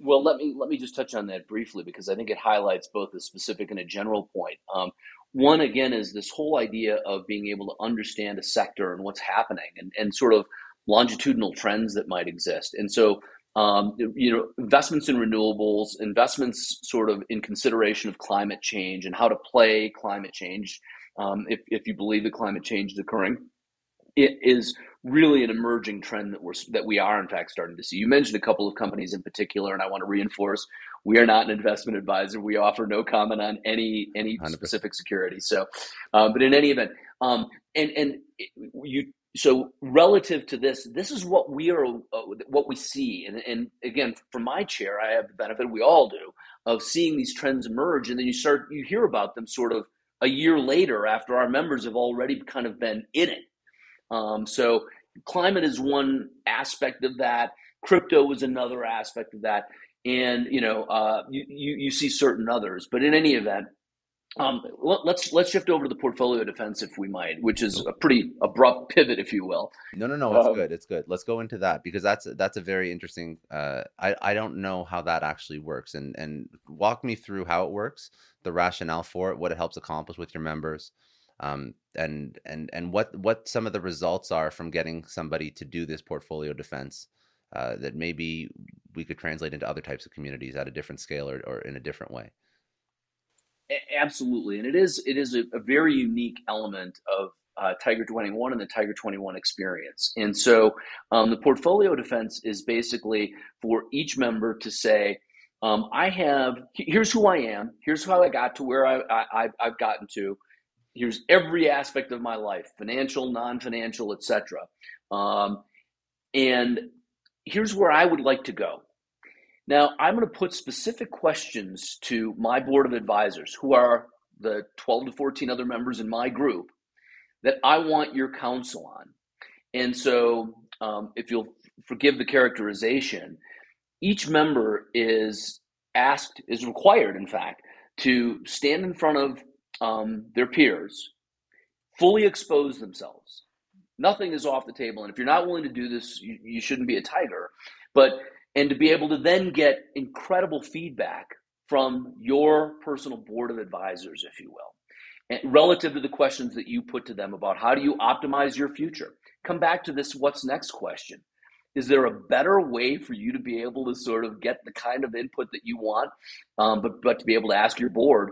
Well, let me let me just touch on that briefly because I think it highlights both a specific and a general point. Um, one, again, is this whole idea of being able to understand a sector and what's happening and, and sort of longitudinal trends that might exist. And so, um, you know, investments in renewables, investments sort of in consideration of climate change and how to play climate change, um, if, if you believe that climate change is occurring, it is really an emerging trend that we're that we are in fact starting to see. You mentioned a couple of companies in particular, and I want to reinforce we are not an investment advisor. We offer no comment on any any 100%. specific security. So, um, but in any event, um, and and you so relative to this, this is what we are uh, what we see, and and again, from my chair, I have the benefit we all do of seeing these trends emerge, and then you start you hear about them sort of a year later after our members have already kind of been in it. Um, so climate is one aspect of that. Crypto is another aspect of that and you know uh, you, you, you see certain others. But in any event, um, let's let's shift over to the portfolio defense if we might, which is a pretty abrupt pivot, if you will. No, no, no, it's um, good. It's good. Let's go into that because that's that's a very interesting. Uh, I I don't know how that actually works, and and walk me through how it works, the rationale for it, what it helps accomplish with your members, um, and and and what what some of the results are from getting somebody to do this portfolio defense uh, that maybe we could translate into other types of communities at a different scale or, or in a different way. Absolutely, and it is it is a, a very unique element of uh, Tiger 21 and the Tiger 21 experience. And so um, the portfolio defense is basically for each member to say, um, I have, here's who I am, here's how I got to where I, I, I've gotten to, here's every aspect of my life financial, non financial, etc. Um, and here's where I would like to go. Now, I'm going to put specific questions to my board of advisors, who are the 12 to 14 other members in my group, that I want your counsel on. And so, um, if you'll forgive the characterization, each member is asked, is required, in fact, to stand in front of um, their peers, fully expose themselves. Nothing is off the table. And if you're not willing to do this, you, you shouldn't be a tiger. But and to be able to then get incredible feedback from your personal board of advisors, if you will, and relative to the questions that you put to them about how do you optimize your future. Come back to this what's next question. Is there a better way for you to be able to sort of get the kind of input that you want, um, but but to be able to ask your board,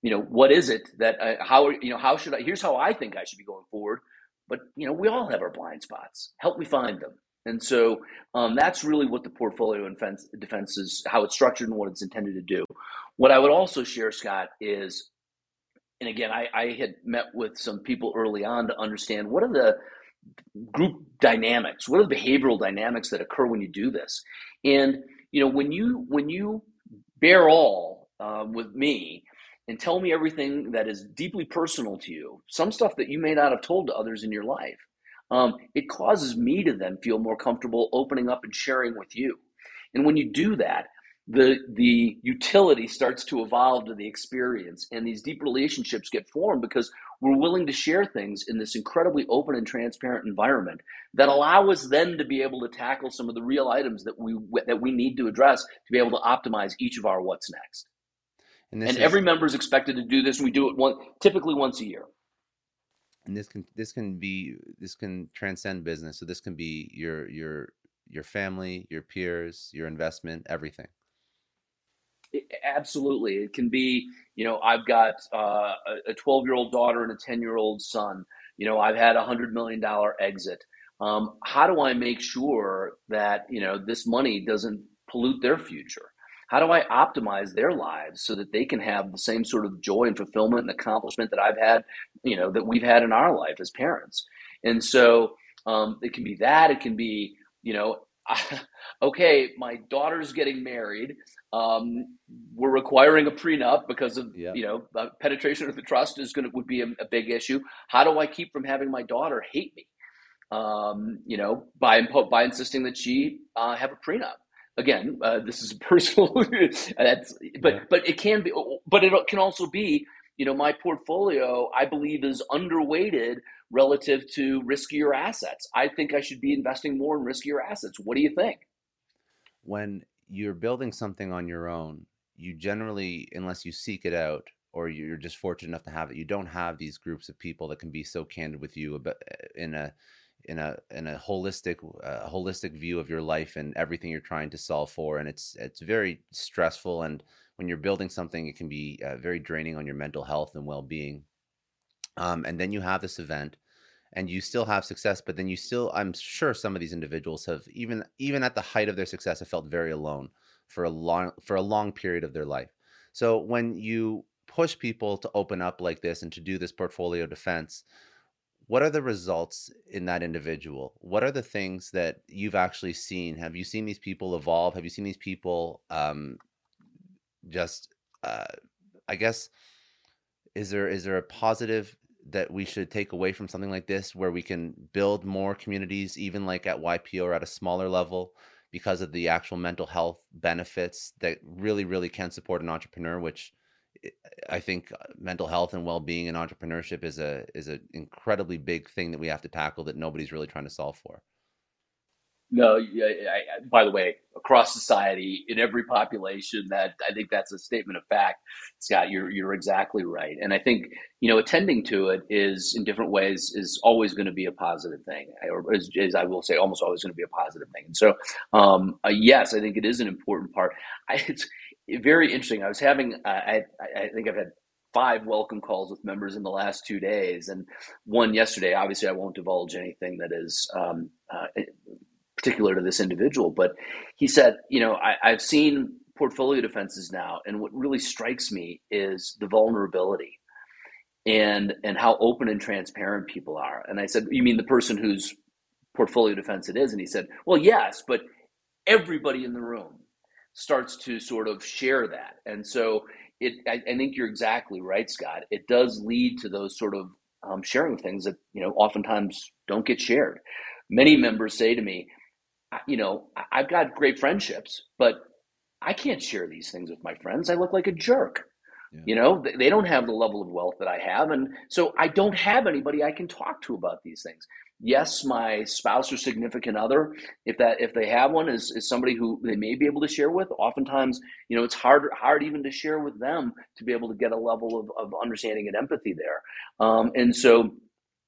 you know, what is it that uh, how you know how should I? Here's how I think I should be going forward. But you know, we all have our blind spots. Help me find them. And so um, that's really what the portfolio defense, defense is, how it's structured and what it's intended to do. What I would also share, Scott, is, and again, I, I had met with some people early on to understand what are the group dynamics, what are the behavioral dynamics that occur when you do this. And you know, when you when you bear all um, with me and tell me everything that is deeply personal to you, some stuff that you may not have told to others in your life um, it causes me to then feel more comfortable opening up and sharing with you. And when you do that, the the utility starts to evolve to the experience, and these deep relationships get formed because we're willing to share things in this incredibly open and transparent environment that allow us then to be able to tackle some of the real items that we that we need to address to be able to optimize each of our what's next. And, and is, every member is expected to do this. And we do it one typically once a year. And this can this can be this can transcend business. So this can be your your your family your peers your investment everything. Absolutely. It can be you know i've got uh, a 12 year old daughter and a 10 year old son. You know i've had a hundred million dollar exit. Um, how do i make sure that you know this money doesn't pollute their future how do I optimize their lives so that they can have the same sort of joy and fulfillment and accomplishment that I've had, you know, that we've had in our life as parents? And so um, it can be that. It can be, you know, *laughs* okay, my daughter's getting married. Um, we're requiring a prenup because of yep. you know uh, penetration of the trust is going to would be a, a, big issue. How do I keep from having my daughter hate me? Um, you know, by by insisting that she uh, have a prenup again, uh, this is *laughs* personal. that's but yeah. but it can be, but it can also be. You know, my portfolio, I believe, is underweighted relative to riskier assets. I think I should be investing more in riskier assets. What do you think? When you're building something on your own, you generally, unless you seek it out or you're just fortunate enough to have it, you don't have these groups of people that can be so candid with you about in a in a in a holistic uh, holistic view of your life and everything you're trying to solve for and it's it's very stressful and when you're building something it can be uh, very draining on your mental health and well-being. Um, and then you have this event and you still have success but then you still i'm sure some of these individuals have even even at the height of their success have felt very alone for a long for a long period of their life. So when you push people to open up like this and to do this portfolio defense what are the results in that individual? What are the things that you've actually seen? Have you seen these people evolve? Have you seen these people um, just uh, i guess is there is there a positive that we should take away from something like this where we can build more communities even like at ypo or at a smaller level because of the actual mental health benefits that really really can support an entrepreneur which I think uh, mental health and well-being and entrepreneurship is a is an incredibly big thing that we have to tackle that nobody's really trying to solve for. No, I, by the way, across society, in every population, that I think that's a statement of fact, Scott. You're you're exactly right, and I think you know attending to it is in different ways is always going to be a positive thing, or as, as I will say, almost always going to be a positive thing. And so, um, uh, yes, I think it is an important part. I, it's very interesting. I was having, uh, I, I think I've had five welcome calls with members in the last two days, and one yesterday. Obviously, I won't divulge anything that is um, uh, particular to this individual, but he said, you know, I, I've seen portfolio defenses now, and what really strikes me is the vulnerability and and how open and transparent people are. And I said, you mean the person whose portfolio defense it is? And he said, well, yes, but everybody in the room starts to sort of share that, and so it. I, I think you're exactly right, Scott. It does lead to those sort of um, sharing things that you know oftentimes don't get shared. Many members say to me, you know, I've got great friendships, but I can't share these things with my friends. I look like a jerk. Yeah. You know, they don't have the level of wealth that I have. And so I don't have anybody I can talk to about these things. Yes, my spouse or significant other, if that if they have one, is, is somebody who they may be able to share with. Oftentimes, you know, it's hard hard even to share with them to be able to get a level of, of understanding and empathy there. Um, and so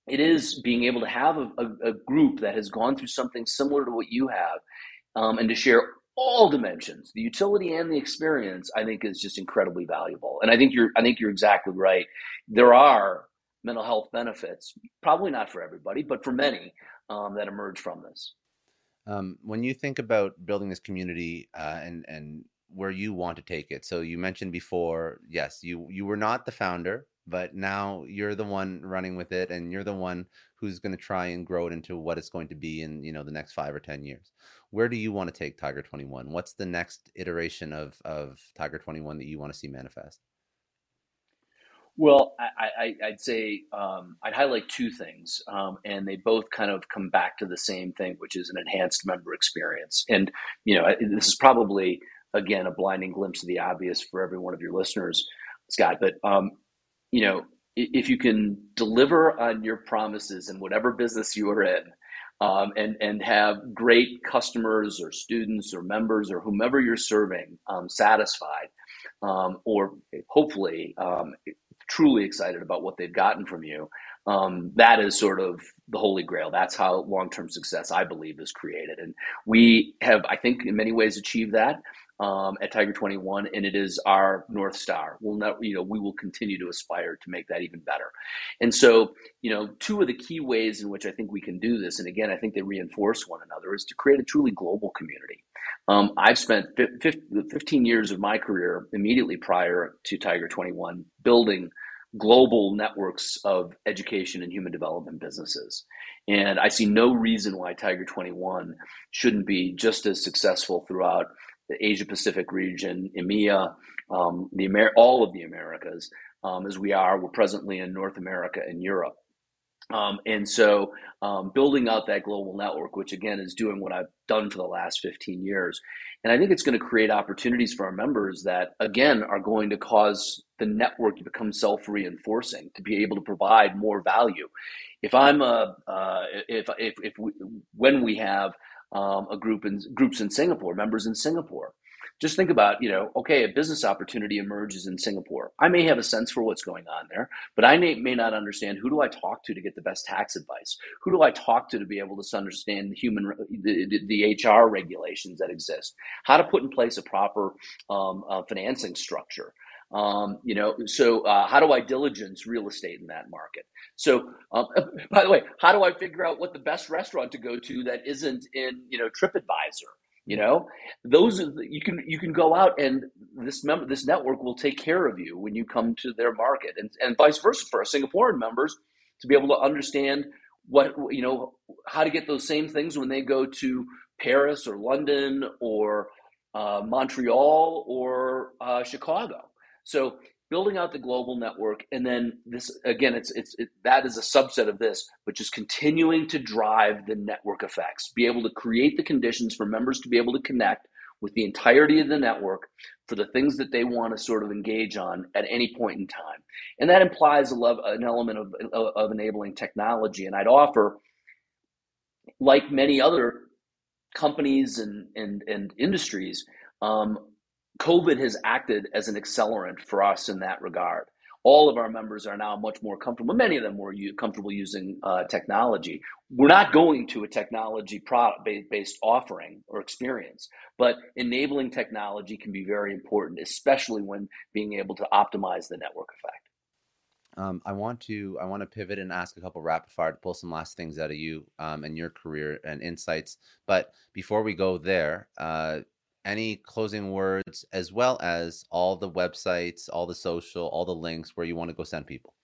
it is being able to have a, a, a, group that has gone through something similar to what you have um, and to share all dimensions the utility and the experience i think is just incredibly valuable and i think you're i think you're exactly right there are mental health benefits probably not for everybody but for many um, that emerge from this. Um, when you think about building this community uh, and and where you want to take it so you mentioned before yes you you were not the founder but now you're the one running with it and you're the one who's going to try and grow it into what it's going to be in you know the next five or ten years. Where do you want to take tiger 21 what's the next iteration of of tiger 21 that you want to see manifest well I, would say um, i'd highlight two things um, and they both kind of come back to the same thing which is an enhanced member experience. And you know this is probably again a blinding glimpse of the obvious for every one of your listeners scott but um, you know, if you can deliver on your promises in whatever business you are in, um, and and have great customers or students or members or whomever you're serving um, satisfied, um, or hopefully um, truly excited about what they've gotten from you. Um, that is sort of the holy grail. That's how long-term success, I believe, is created, and we have, I think, in many ways achieved that um, at Tiger 21, and it is our north star. We'll not, you know, we will continue to aspire to make that even better. And so, you know, two of the key ways in which I think we can do this, and again, I think they reinforce one another, is to create a truly global community. Um, I've spent 15 years of my career immediately prior to Tiger 21 building global networks of education and human development businesses. And I see no reason why Tiger 21 shouldn't be just as successful throughout the Asia Pacific region, EMEA, um, the Amer- all of the Americas, um, as we are. We're presently in North America and Europe. Um, and so, um, building out that global network, which again is doing what I've done for the last 15 years. And I think it's going to create opportunities for our members that, again, are going to cause the network to become self reinforcing, to be able to provide more value. If I'm a, uh, if, if, if we, when we have um, a group in groups in Singapore, members in Singapore. Just think about, you know, okay, a business opportunity emerges in Singapore. I may have a sense for what's going on there, but I may, may not understand who do I talk to to get the best tax advice? Who do I talk to to be able to understand the human, the, the HR regulations that exist? How to put in place a proper um, uh, financing structure? Um, you know, so uh, how do I diligence real estate in that market? So, um, *laughs* by the way, how do I figure out what the best restaurant to go to that isn't in you know TripAdvisor? You know, those you can you can go out and this member this network will take care of you when you come to their market, and and vice versa for our Singaporean members to be able to understand what you know how to get those same things when they go to Paris or London or uh, Montreal or uh, Chicago. So building out the global network, and then this again, it's it's it, that is a subset of this, but just continuing to drive the network effects, be able to create the conditions for members to be able to connect with the entirety of the network for the things that they want to sort of engage on at any point in time, and that implies a love, an element of of enabling technology. And I'd offer, like many other companies and and and industries. Um, COVID has acted as an accelerant for us in that regard. All of our members are now much more comfortable. Many of them were comfortable using uh, technology. We're not going to a technology product based offering or experience, but enabling technology can be very important, especially when being able to optimize the network effect. Um, I want to I want to pivot and ask a couple rapid fire to pull some last things out of you um, and your career and insights. But before we go there, uh, any closing words as well as all the websites, all the social, all the links where you want to go send people?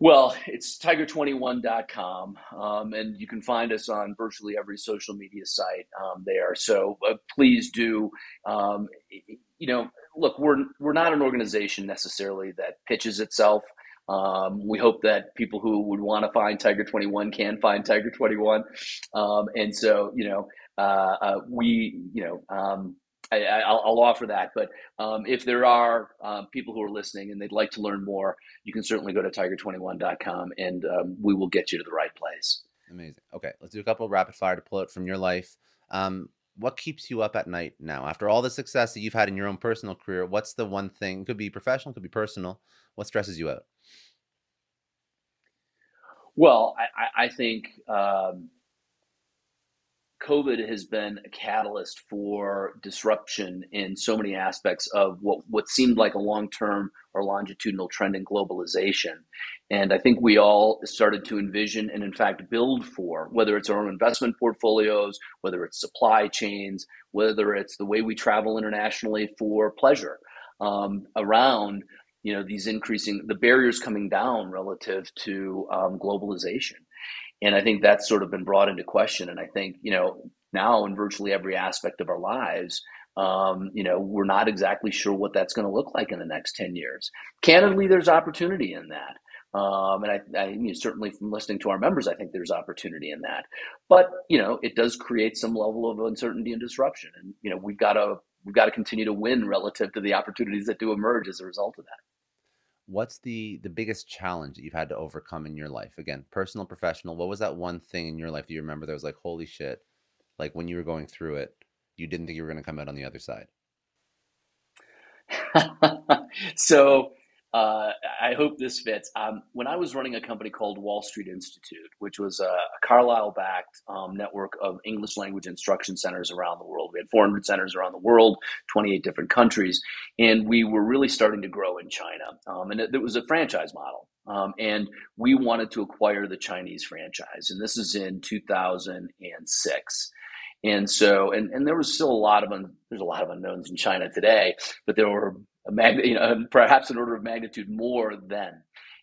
Well, it's tiger21.com, um, and you can find us on virtually every social media site um, there. So uh, please do, um, you know, look, we're we're not an organization necessarily that pitches itself. Um, we hope that people who would want to find Tiger 21 can find Tiger 21. Um, and so, you know, uh, uh, we, you know, um, I, will offer that. But um, if there are um, people who are listening and they'd like to learn more, you can certainly go to tiger21.com and um, we will get you to the right place. Amazing. Okay, let's do a couple of rapid fire to pull it from your life. Um, what keeps you up at night now? After all the success that you've had in your own personal career, what's the one thing? Could be professional, could be personal. What stresses you out? Well, I, I think um, COVID has been a catalyst for disruption in so many aspects of what, what seemed like a long term or longitudinal trend in globalization. And I think we all started to envision and, in fact, build for whether it's our own investment portfolios, whether it's supply chains, whether it's the way we travel internationally for pleasure um, around you know these increasing the barriers coming down relative to um, globalization and I think that's sort of been brought into question. And I think, you know, now in virtually every aspect of our lives, um, you know, we're not exactly sure what that's going to look like in the next 10 years. Candidly, there's opportunity in that. Um, and I, I mean, certainly from listening to our members, I think there's opportunity in that. But you know, it does create some level of uncertainty and disruption, and you know, we've got to we've got to continue to win relative to the opportunities that do emerge as a result of that what's the the biggest challenge that you've had to overcome in your life? Again personal professional what was that one thing in your life that you remember that was like holy shit like when you were going through it you didn't think you were going to come out on the other side? *laughs* So uh, I hope this fits. Um, when I was running a company called Wall Street Institute, which was a, Carlyle backed um, network of English language instruction centers around the world, we had 400 centers around the world, 28 different countries, and we were really starting to grow in China. Um, and it, it, was a franchise model. Um, and we wanted to acquire the Chinese franchise. And this is in 2006. And so, and, and there was still a lot of, un, there's a lot of unknowns in China today, but there were mag- you know, perhaps an order of magnitude more than.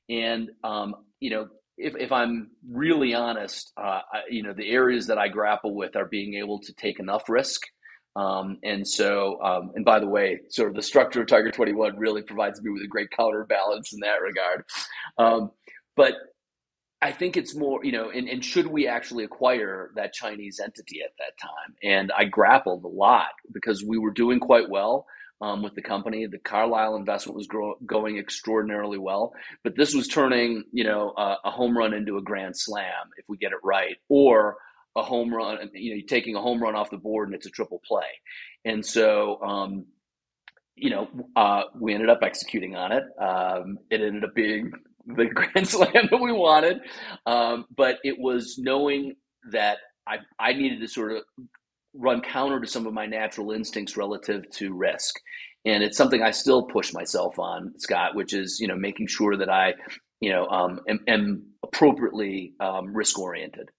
And um, you know, if, if I'm really honest, uh, I, you know, the areas that I grapple with are being able to take enough risk. Um, and so, um, and by the way, sort of the structure of Tiger 21 really provides me with a great counterbalance in that regard. Um, but I think it's more, you know, and, and should we actually acquire that Chinese entity at that time? And I grappled a lot because we were doing quite well um, with the company. The Carlyle investment was grow- going extraordinarily well, but this was turning, you know, uh, a home run into a grand slam if we get it right, or a home run, you know, you're taking a home run off the board and it's a triple play. And so, um, you know, uh, we ended up executing on it. Um, it ended up being the *laughs* grand slam that we wanted, um, but it was knowing that I, I needed to sort of run counter to some of my natural instincts relative to risk. And it's something I still push myself on, Scott, which is, you know, making sure that I, you know, um, am, am appropriately um, risk oriented.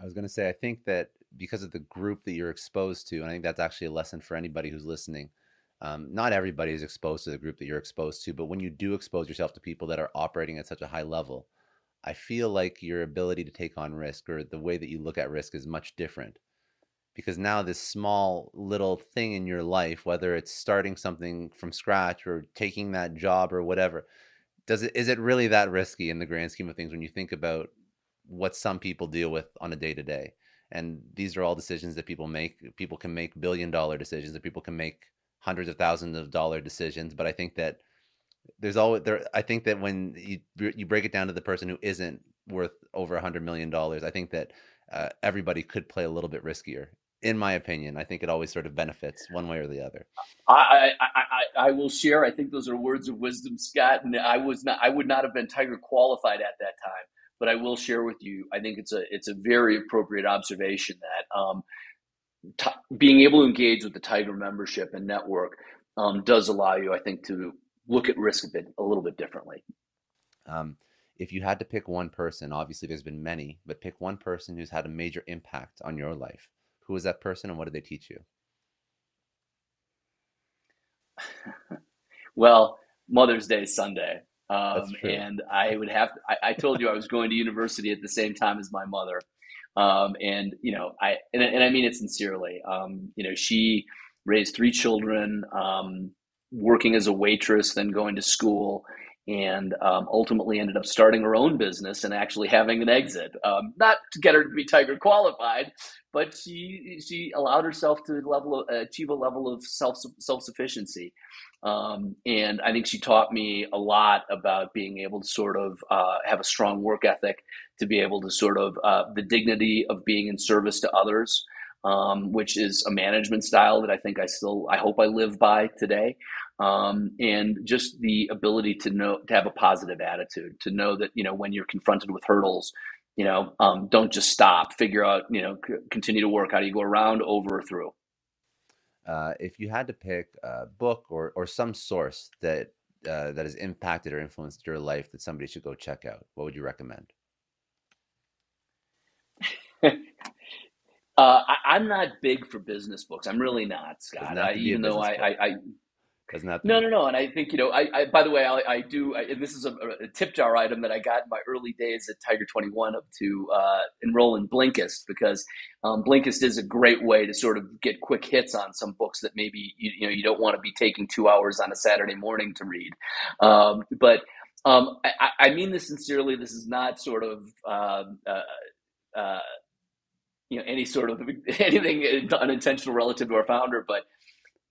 I was going to say, I think that because of the group that you're exposed to, and I think that's actually a lesson for anybody who's listening. Um, not everybody is exposed to the group that you're exposed to, but when you do expose yourself to people that are operating at such a high level, I feel like your ability to take on risk or the way that you look at risk is much different because now this small little thing in your life whether it's starting something from scratch or taking that job or whatever does it is it really that risky in the grand scheme of things when you think about what some people deal with on a day to day and these are all decisions that people make people can make billion dollar decisions that people can make hundreds of thousands of dollar decisions but i think that there's always there i think that when you you break it down to the person who isn't worth over a hundred million dollars i think that uh, everybody could play a little bit riskier in my opinion. I think it always sort of benefits one way or the other. I, I, I, I, will share. I think those are words of wisdom, Scott. And I was not, I would not have been Tiger qualified at that time, but I will share with you. I think it's a, it's a very appropriate observation that um, t- being able to engage with the Tiger membership and network um, does allow you, I think, to look at risk a bit a little bit differently. Um, if you had to pick one person, obviously there's been many, but pick one person who's had a major impact on your life. Who was that person and what did they teach you? *laughs* well, Mother's Day Sunday. Um, and I would have, to, I, I, told you I was going to university at the same time as my mother. Um, and, you know, I, and, and, I mean it sincerely. Um, you know, she raised three children, um, working as a waitress, then going to school and um, ultimately ended up starting her own business and actually having an exit. Um, not to get her to be Tiger qualified, but she she allowed herself to level of, achieve a level of self self sufficiency. Um, and I think she taught me a lot about being able to sort of uh, have a strong work ethic, to be able to sort of uh, the dignity of being in service to others. Um, which is a management style that I think I still I hope I live by today um, and just the ability to know to have a positive attitude to know that you know when you're confronted with hurdles you know um, don't just stop figure out you know c- continue to work how do you go around over or through uh, if you had to pick a book or, or some source that uh, that has impacted or influenced your life that somebody should go check out what would you recommend *laughs* Uh, I, am not big for business books. I'm really not, Scott. I, even though I, I, I, doesn't that? No, no, no. And I think you know, I, I by the way, I, I do, I, and this is a, a, tip jar item that I got in my early days at Tiger Twenty One up to uh, enroll in Blinkist because um, Blinkist is a great way to sort of get quick hits on some books that maybe you, you know you don't want to be taking two hours on a Saturday morning to read. Um, but um, I, I, mean this sincerely. This is not sort of. Um, uh, uh, you know any sort of *laughs* anything unintentional relative to our founder, but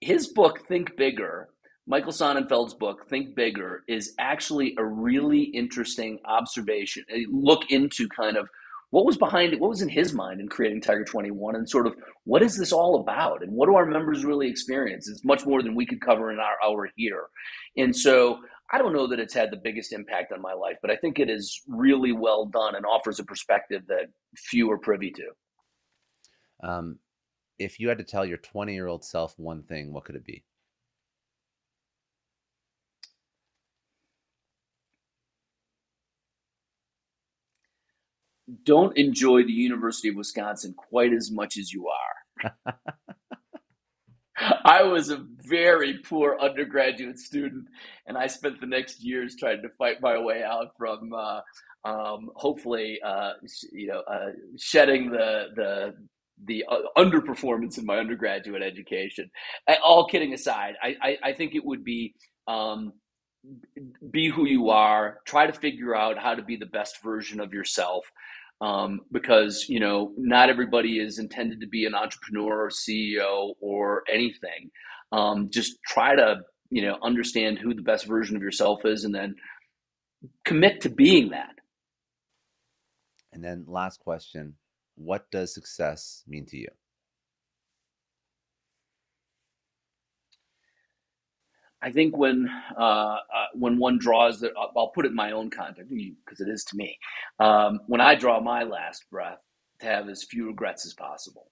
his book Think Bigger, Michael Sonnenfeldt's book Think Bigger, is actually a really interesting observation. A look into kind of what was behind it, what was in his mind in creating Tiger 21, and sort of what is this all about, and what do our members really experience? It's much more than we could cover in our hour here, and so. I don't know that it's had the biggest impact on my life, but I think it is really well done and offers a perspective that few are privy to. Um, if you had to tell your 20 year old self one thing, what could it be? Don't enjoy the University of Wisconsin quite as much as you are. *laughs* I was a very poor undergraduate student, and I spent the next years trying to fight my way out from uh, um, hopefully, uh, you know, uh, shedding the the the uh, underperformance in my undergraduate education. All kidding aside, I, I, I think it would be um, be who you are. Try to figure out how to be the best version of yourself. Um, because you know not everybody is intended to be an entrepreneur or CEO or anything. Um, just try to you know understand who the best version of yourself is, and then commit to being that. And then last question what does success mean to you? I think when uh, uh, when one draws I'll put it in my own context because it is to me. Um, when I draw my last breath, to have as few regrets as possible.